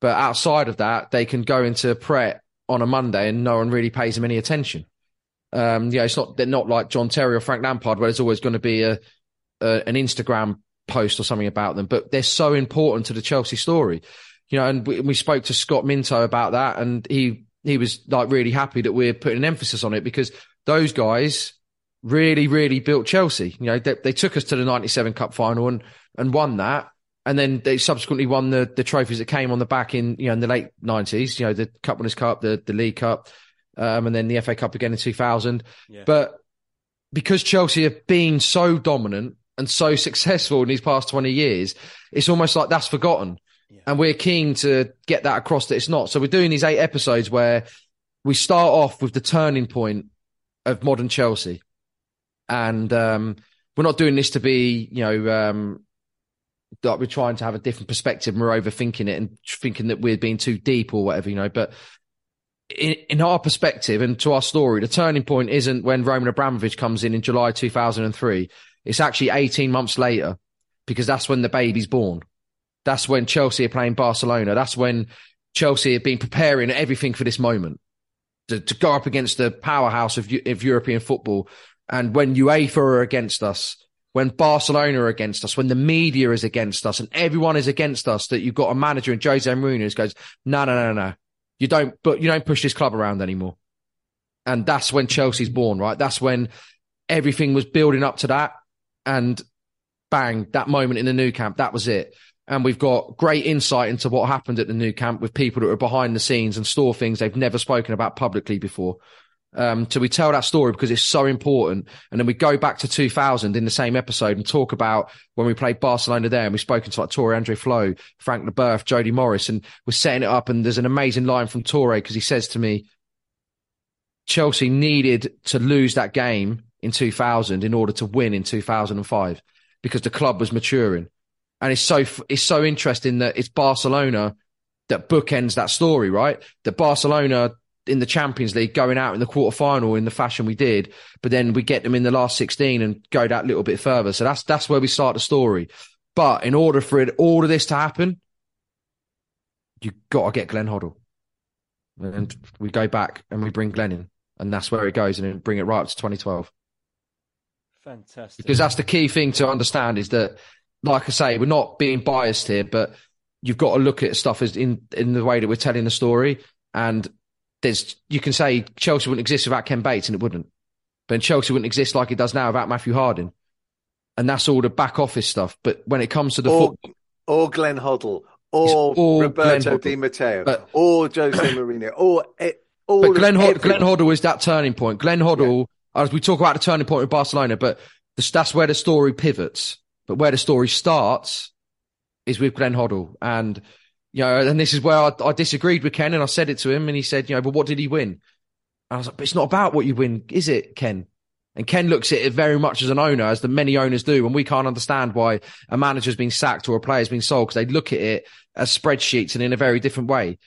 but outside of that, they can go into Pret on a Monday and no one really pays them any attention. Um, yeah, it's not they're not like John Terry or Frank Lampard where there's always going to be a, a, an Instagram post or something about them, but they're so important to the Chelsea story. You know, and we, we spoke to Scott Minto about that, and he he was like really happy that we're putting an emphasis on it because those guys really, really built Chelsea. You know, they, they took us to the '97 Cup final and and won that and then they subsequently won the the trophies that came on the back in you know in the late nineties. You know the Cup Winners' Cup, the the League Cup, um, and then the FA Cup again in two thousand. Yeah. But because Chelsea have been so dominant and so *laughs* successful in these past twenty years, it's almost like that's forgotten. Yeah. And we're keen to get that across that it's not. So we're doing these eight episodes where we start off with the turning point of modern Chelsea, and um, we're not doing this to be you know. Um, that we're trying to have a different perspective and we're overthinking it and thinking that we're being too deep or whatever, you know. But in, in our perspective and to our story, the turning point isn't when Roman Abramovich comes in in July 2003. It's actually 18 months later because that's when the baby's born. That's when Chelsea are playing Barcelona. That's when Chelsea have been preparing everything for this moment to, to go up against the powerhouse of, of European football. And when UEFA are against us, when Barcelona are against us, when the media is against us and everyone is against us, that you've got a manager and Jose Mourinho goes, no, no, no, no, you don't, but you don't push this club around anymore. And that's when Chelsea's born, right? That's when everything was building up to that. And bang, that moment in the Nou Camp, that was it. And we've got great insight into what happened at the Nou Camp with people that are behind the scenes and store things they've never spoken about publicly before. Um, we tell that story because it's so important. And then we go back to 2000 in the same episode and talk about when we played Barcelona there and we've spoken to like Tore André Flo, Frank Leboeuf, Jody Morris, and we're setting it up. And there's an amazing line from Tore because he says to me, Chelsea needed to lose that game in 2000 in order to win in 2005 because the club was maturing. And it's so, it's so interesting that it's Barcelona that bookends that story, right? That Barcelona in the Champions League going out in the quarter final in the fashion we did, but then we get them in the last 16 and go that little bit further. So that's, that's where we start the story. But in order for it, all of this to happen, you got to get Glenn Hoddle. And we go back and we bring Glenn in and that's where it goes and then bring it right up to 2012. Fantastic. Because that's the key thing to understand is that, like I say, we're not being biased here, but you've got to look at stuff as in, in the way that we're telling the story. And there's you can say Chelsea wouldn't exist without Ken Bates, and it wouldn't. But Chelsea wouldn't exist like it does now without Matthew Harding, and that's all the back office stuff. But when it comes to the or, football, or Glenn Hoddle, or Roberto Di Matteo, but, or Jose Mourinho, or all but Glenn, Hod- Glenn Hoddle is that turning point. Glenn Hoddle, yeah. as we talk about the turning point with Barcelona, but the, that's where the story pivots. But where the story starts is with Glenn Hoddle, and you know, and this is where I, I, disagreed with Ken and I said it to him and he said, you know, but what did he win? And I was like, but it's not about what you win, is it, Ken? And Ken looks at it very much as an owner, as the many owners do. And we can't understand why a manager's been sacked or a player's been sold because they look at it as spreadsheets and in a very different way.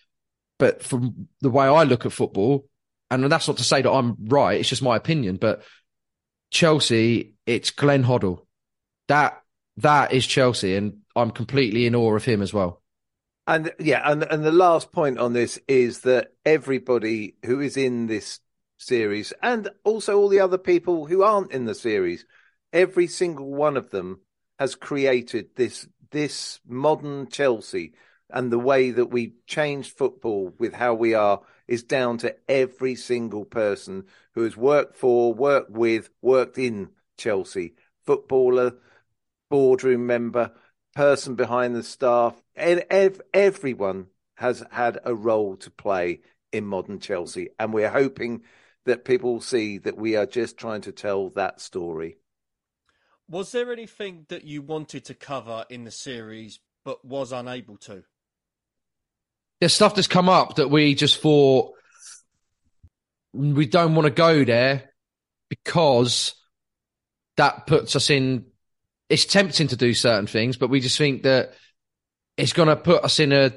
But from the way I look at football, and that's not to say that I'm right, it's just my opinion, but Chelsea, it's Glenn Hoddle. That, that is Chelsea. And I'm completely in awe of him as well. And yeah, and and the last point on this is that everybody who is in this series, and also all the other people who aren't in the series, every single one of them has created this this modern Chelsea. and the way that we changed football with how we are is down to every single person who has worked for, worked with, worked in Chelsea, footballer, boardroom member, person behind the staff, and ev- everyone has had a role to play in modern Chelsea. And we're hoping that people see that we are just trying to tell that story. Was there anything that you wanted to cover in the series but was unable to? There's stuff that's come up that we just thought we don't want to go there because that puts us in. It's tempting to do certain things, but we just think that it's going to put us in a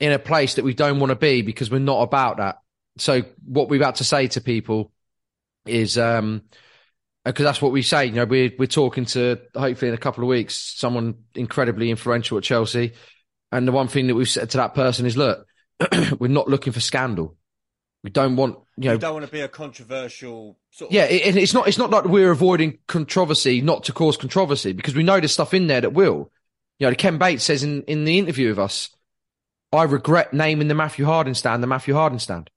in a place that we don't want to be because we're not about that. So what we've had to say to people is, um, because that's what we say. You know, we're we're talking to hopefully in a couple of weeks someone incredibly influential at Chelsea, and the one thing that we've said to that person is, look, *clears throat* we're not looking for scandal. We don't want you know. You don't want to be a controversial sort of. Yeah, it, it's not. It's not like we're avoiding controversy, not to cause controversy, because we know there's stuff in there that will. You know, Ken Bates says in in the interview with us, I regret naming the Matthew Harding stand the Matthew Harding stand,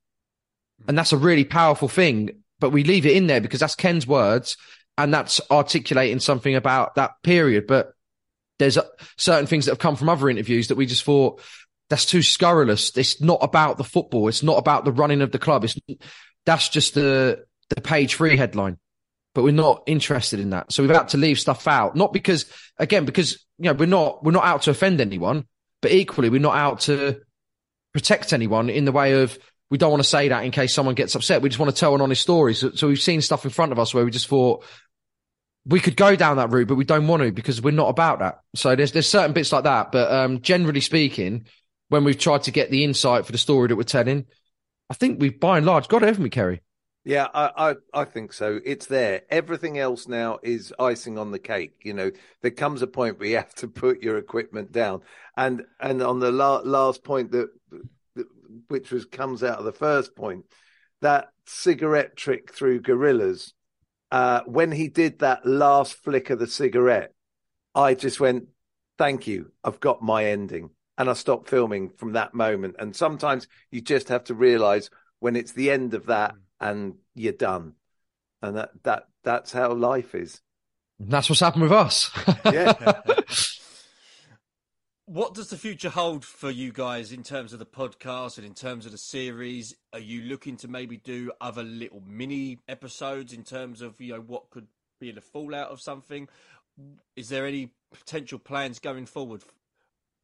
and that's a really powerful thing. But we leave it in there because that's Ken's words, and that's articulating something about that period. But there's certain things that have come from other interviews that we just thought that's too scurrilous. It's not about the football. It's not about the running of the club. It's that's just the the page three headline. But we're not interested in that. So we've had to leave stuff out. Not because again, because you know, we're not we're not out to offend anyone, but equally we're not out to protect anyone in the way of we don't want to say that in case someone gets upset. We just want to tell an honest story. So, so we've seen stuff in front of us where we just thought we could go down that route, but we don't want to because we're not about that. So there's there's certain bits like that. But um, generally speaking, when we've tried to get the insight for the story that we're telling, I think we've by and large got it, haven't we, Ceri? Yeah, I, I, I think so. It's there. Everything else now is icing on the cake. You know, there comes a point where you have to put your equipment down. And and on the la- last point that, that which was comes out of the first point, that cigarette trick through Gorillaz. Uh, when he did that last flick of the cigarette, I just went, "Thank you, I've got my ending." And I stopped filming from that moment. And sometimes you just have to realize when it's the end of that mm. and you're done. And that that that's how life is. And that's what's happened with us. Yeah. *laughs* What does the future hold for you guys in terms of the podcast and in terms of the series? Are you looking to maybe do other little mini episodes in terms of you know what could be the fallout of something? Is there any potential plans going forward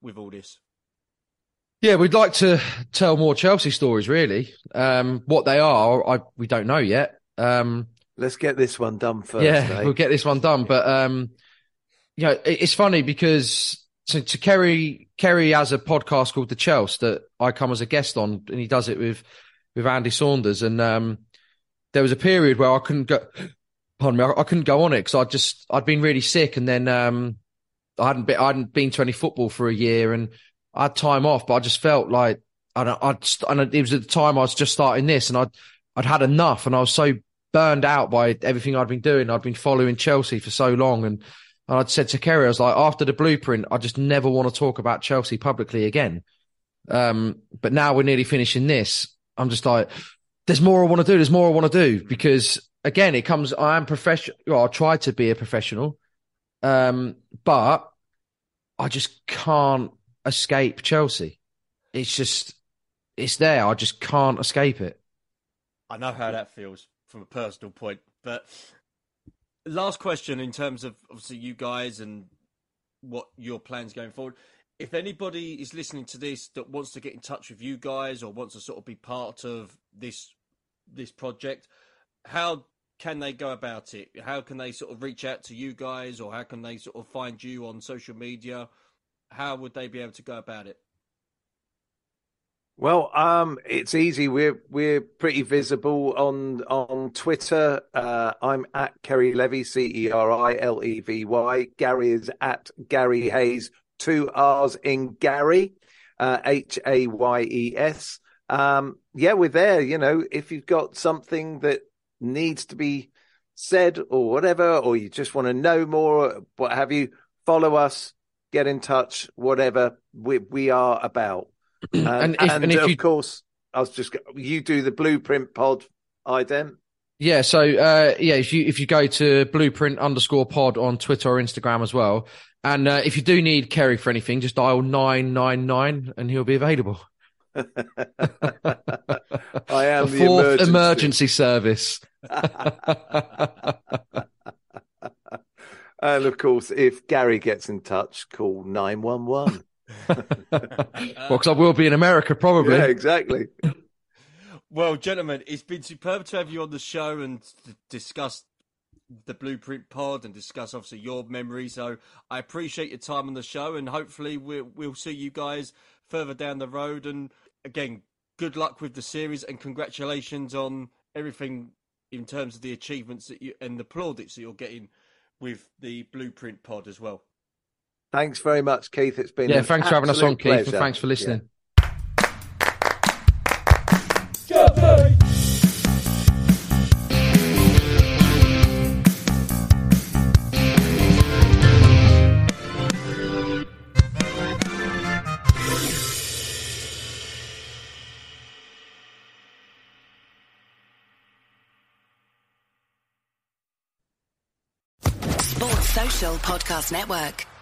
with all this? Yeah, we'd like to tell more Chelsea stories. Really, um, what they are, I we don't know yet. Um, Let's get this one done first. yeah, eh? we'll get this one done. But um, you know, it, it's funny because so to Ceri, Ceri has a podcast called The Chelsea that I come as a guest on, and he does it with with Andy Saunders. And um, there was a period where I couldn't go. *gasps* Pardon me, I, I couldn't go on it because I just I'd been really sick, and then um, I hadn't been I hadn't been to any football for a year, and I had time off, but I just felt like I I'd, and it was at the time I was just starting this, and I'd I'd had enough, and I was so burned out by everything I'd been doing. I'd been following Chelsea for so long, and, and I'd said to Ceri, I was like, after the blueprint, I just never want to talk about Chelsea publicly again. Um, but now we're nearly finishing this. I'm just like, there's more I want to do. There's more I want to do because again, it comes. I am professional. Well, I try to be a professional, um, but I just can't escape Chelsea. It's just, it's there. I just can't escape it. I know how that feels from a personal point. But last question in terms of obviously you guys and what your plans going forward. If anybody is listening to this that wants to get in touch with you guys or wants to sort of be part of this this project, how can they go about it? How can they sort of reach out to you guys or how can they sort of find you on social media? How would they be able to go about it? Well, um, it's easy. We're we're pretty visible on on Twitter. Uh, I'm at Ceri Levy, C E R I L E V Y. Garry is at Garry Hayes, two R's in Garry, uh, H A Y E S. Um, yeah, we're there. You know, if you've got something that needs to be said or whatever, or you just want to know more, what have you, follow us get in touch, whatever we we are about. *clears throat* Um, And and, if- and if of you- course, I was just you do the Blueprint Pod, idem. Yeah, so uh, yeah, if you if you go to blueprint underscore pod on Twitter or Instagram as well, and uh, if you do need Ceri for anything, just dial nine nine nine and he'll be available. *laughs* I am the the fourth emergency. emergency service. *laughs* *laughs* And of course, if Garry gets in touch, call nine one one. *laughs* *laughs* well, because I will be in America probably. Yeah, exactly. Well, gentlemen, it's been superb to have you on the show and to discuss the Blueprint Pod and discuss obviously your memories. So I appreciate your time on the show, and hopefully we'll we'll see you guys further down the road. And again, good luck with the series, and congratulations on everything in terms of the achievements that you and the plaudits that you're getting with the Blueprint Pod as well. Thanks very much, Keith. It's been Yeah, an thanks for having us on, absolute Keith, and thanks for listening. Sports Podcast Network.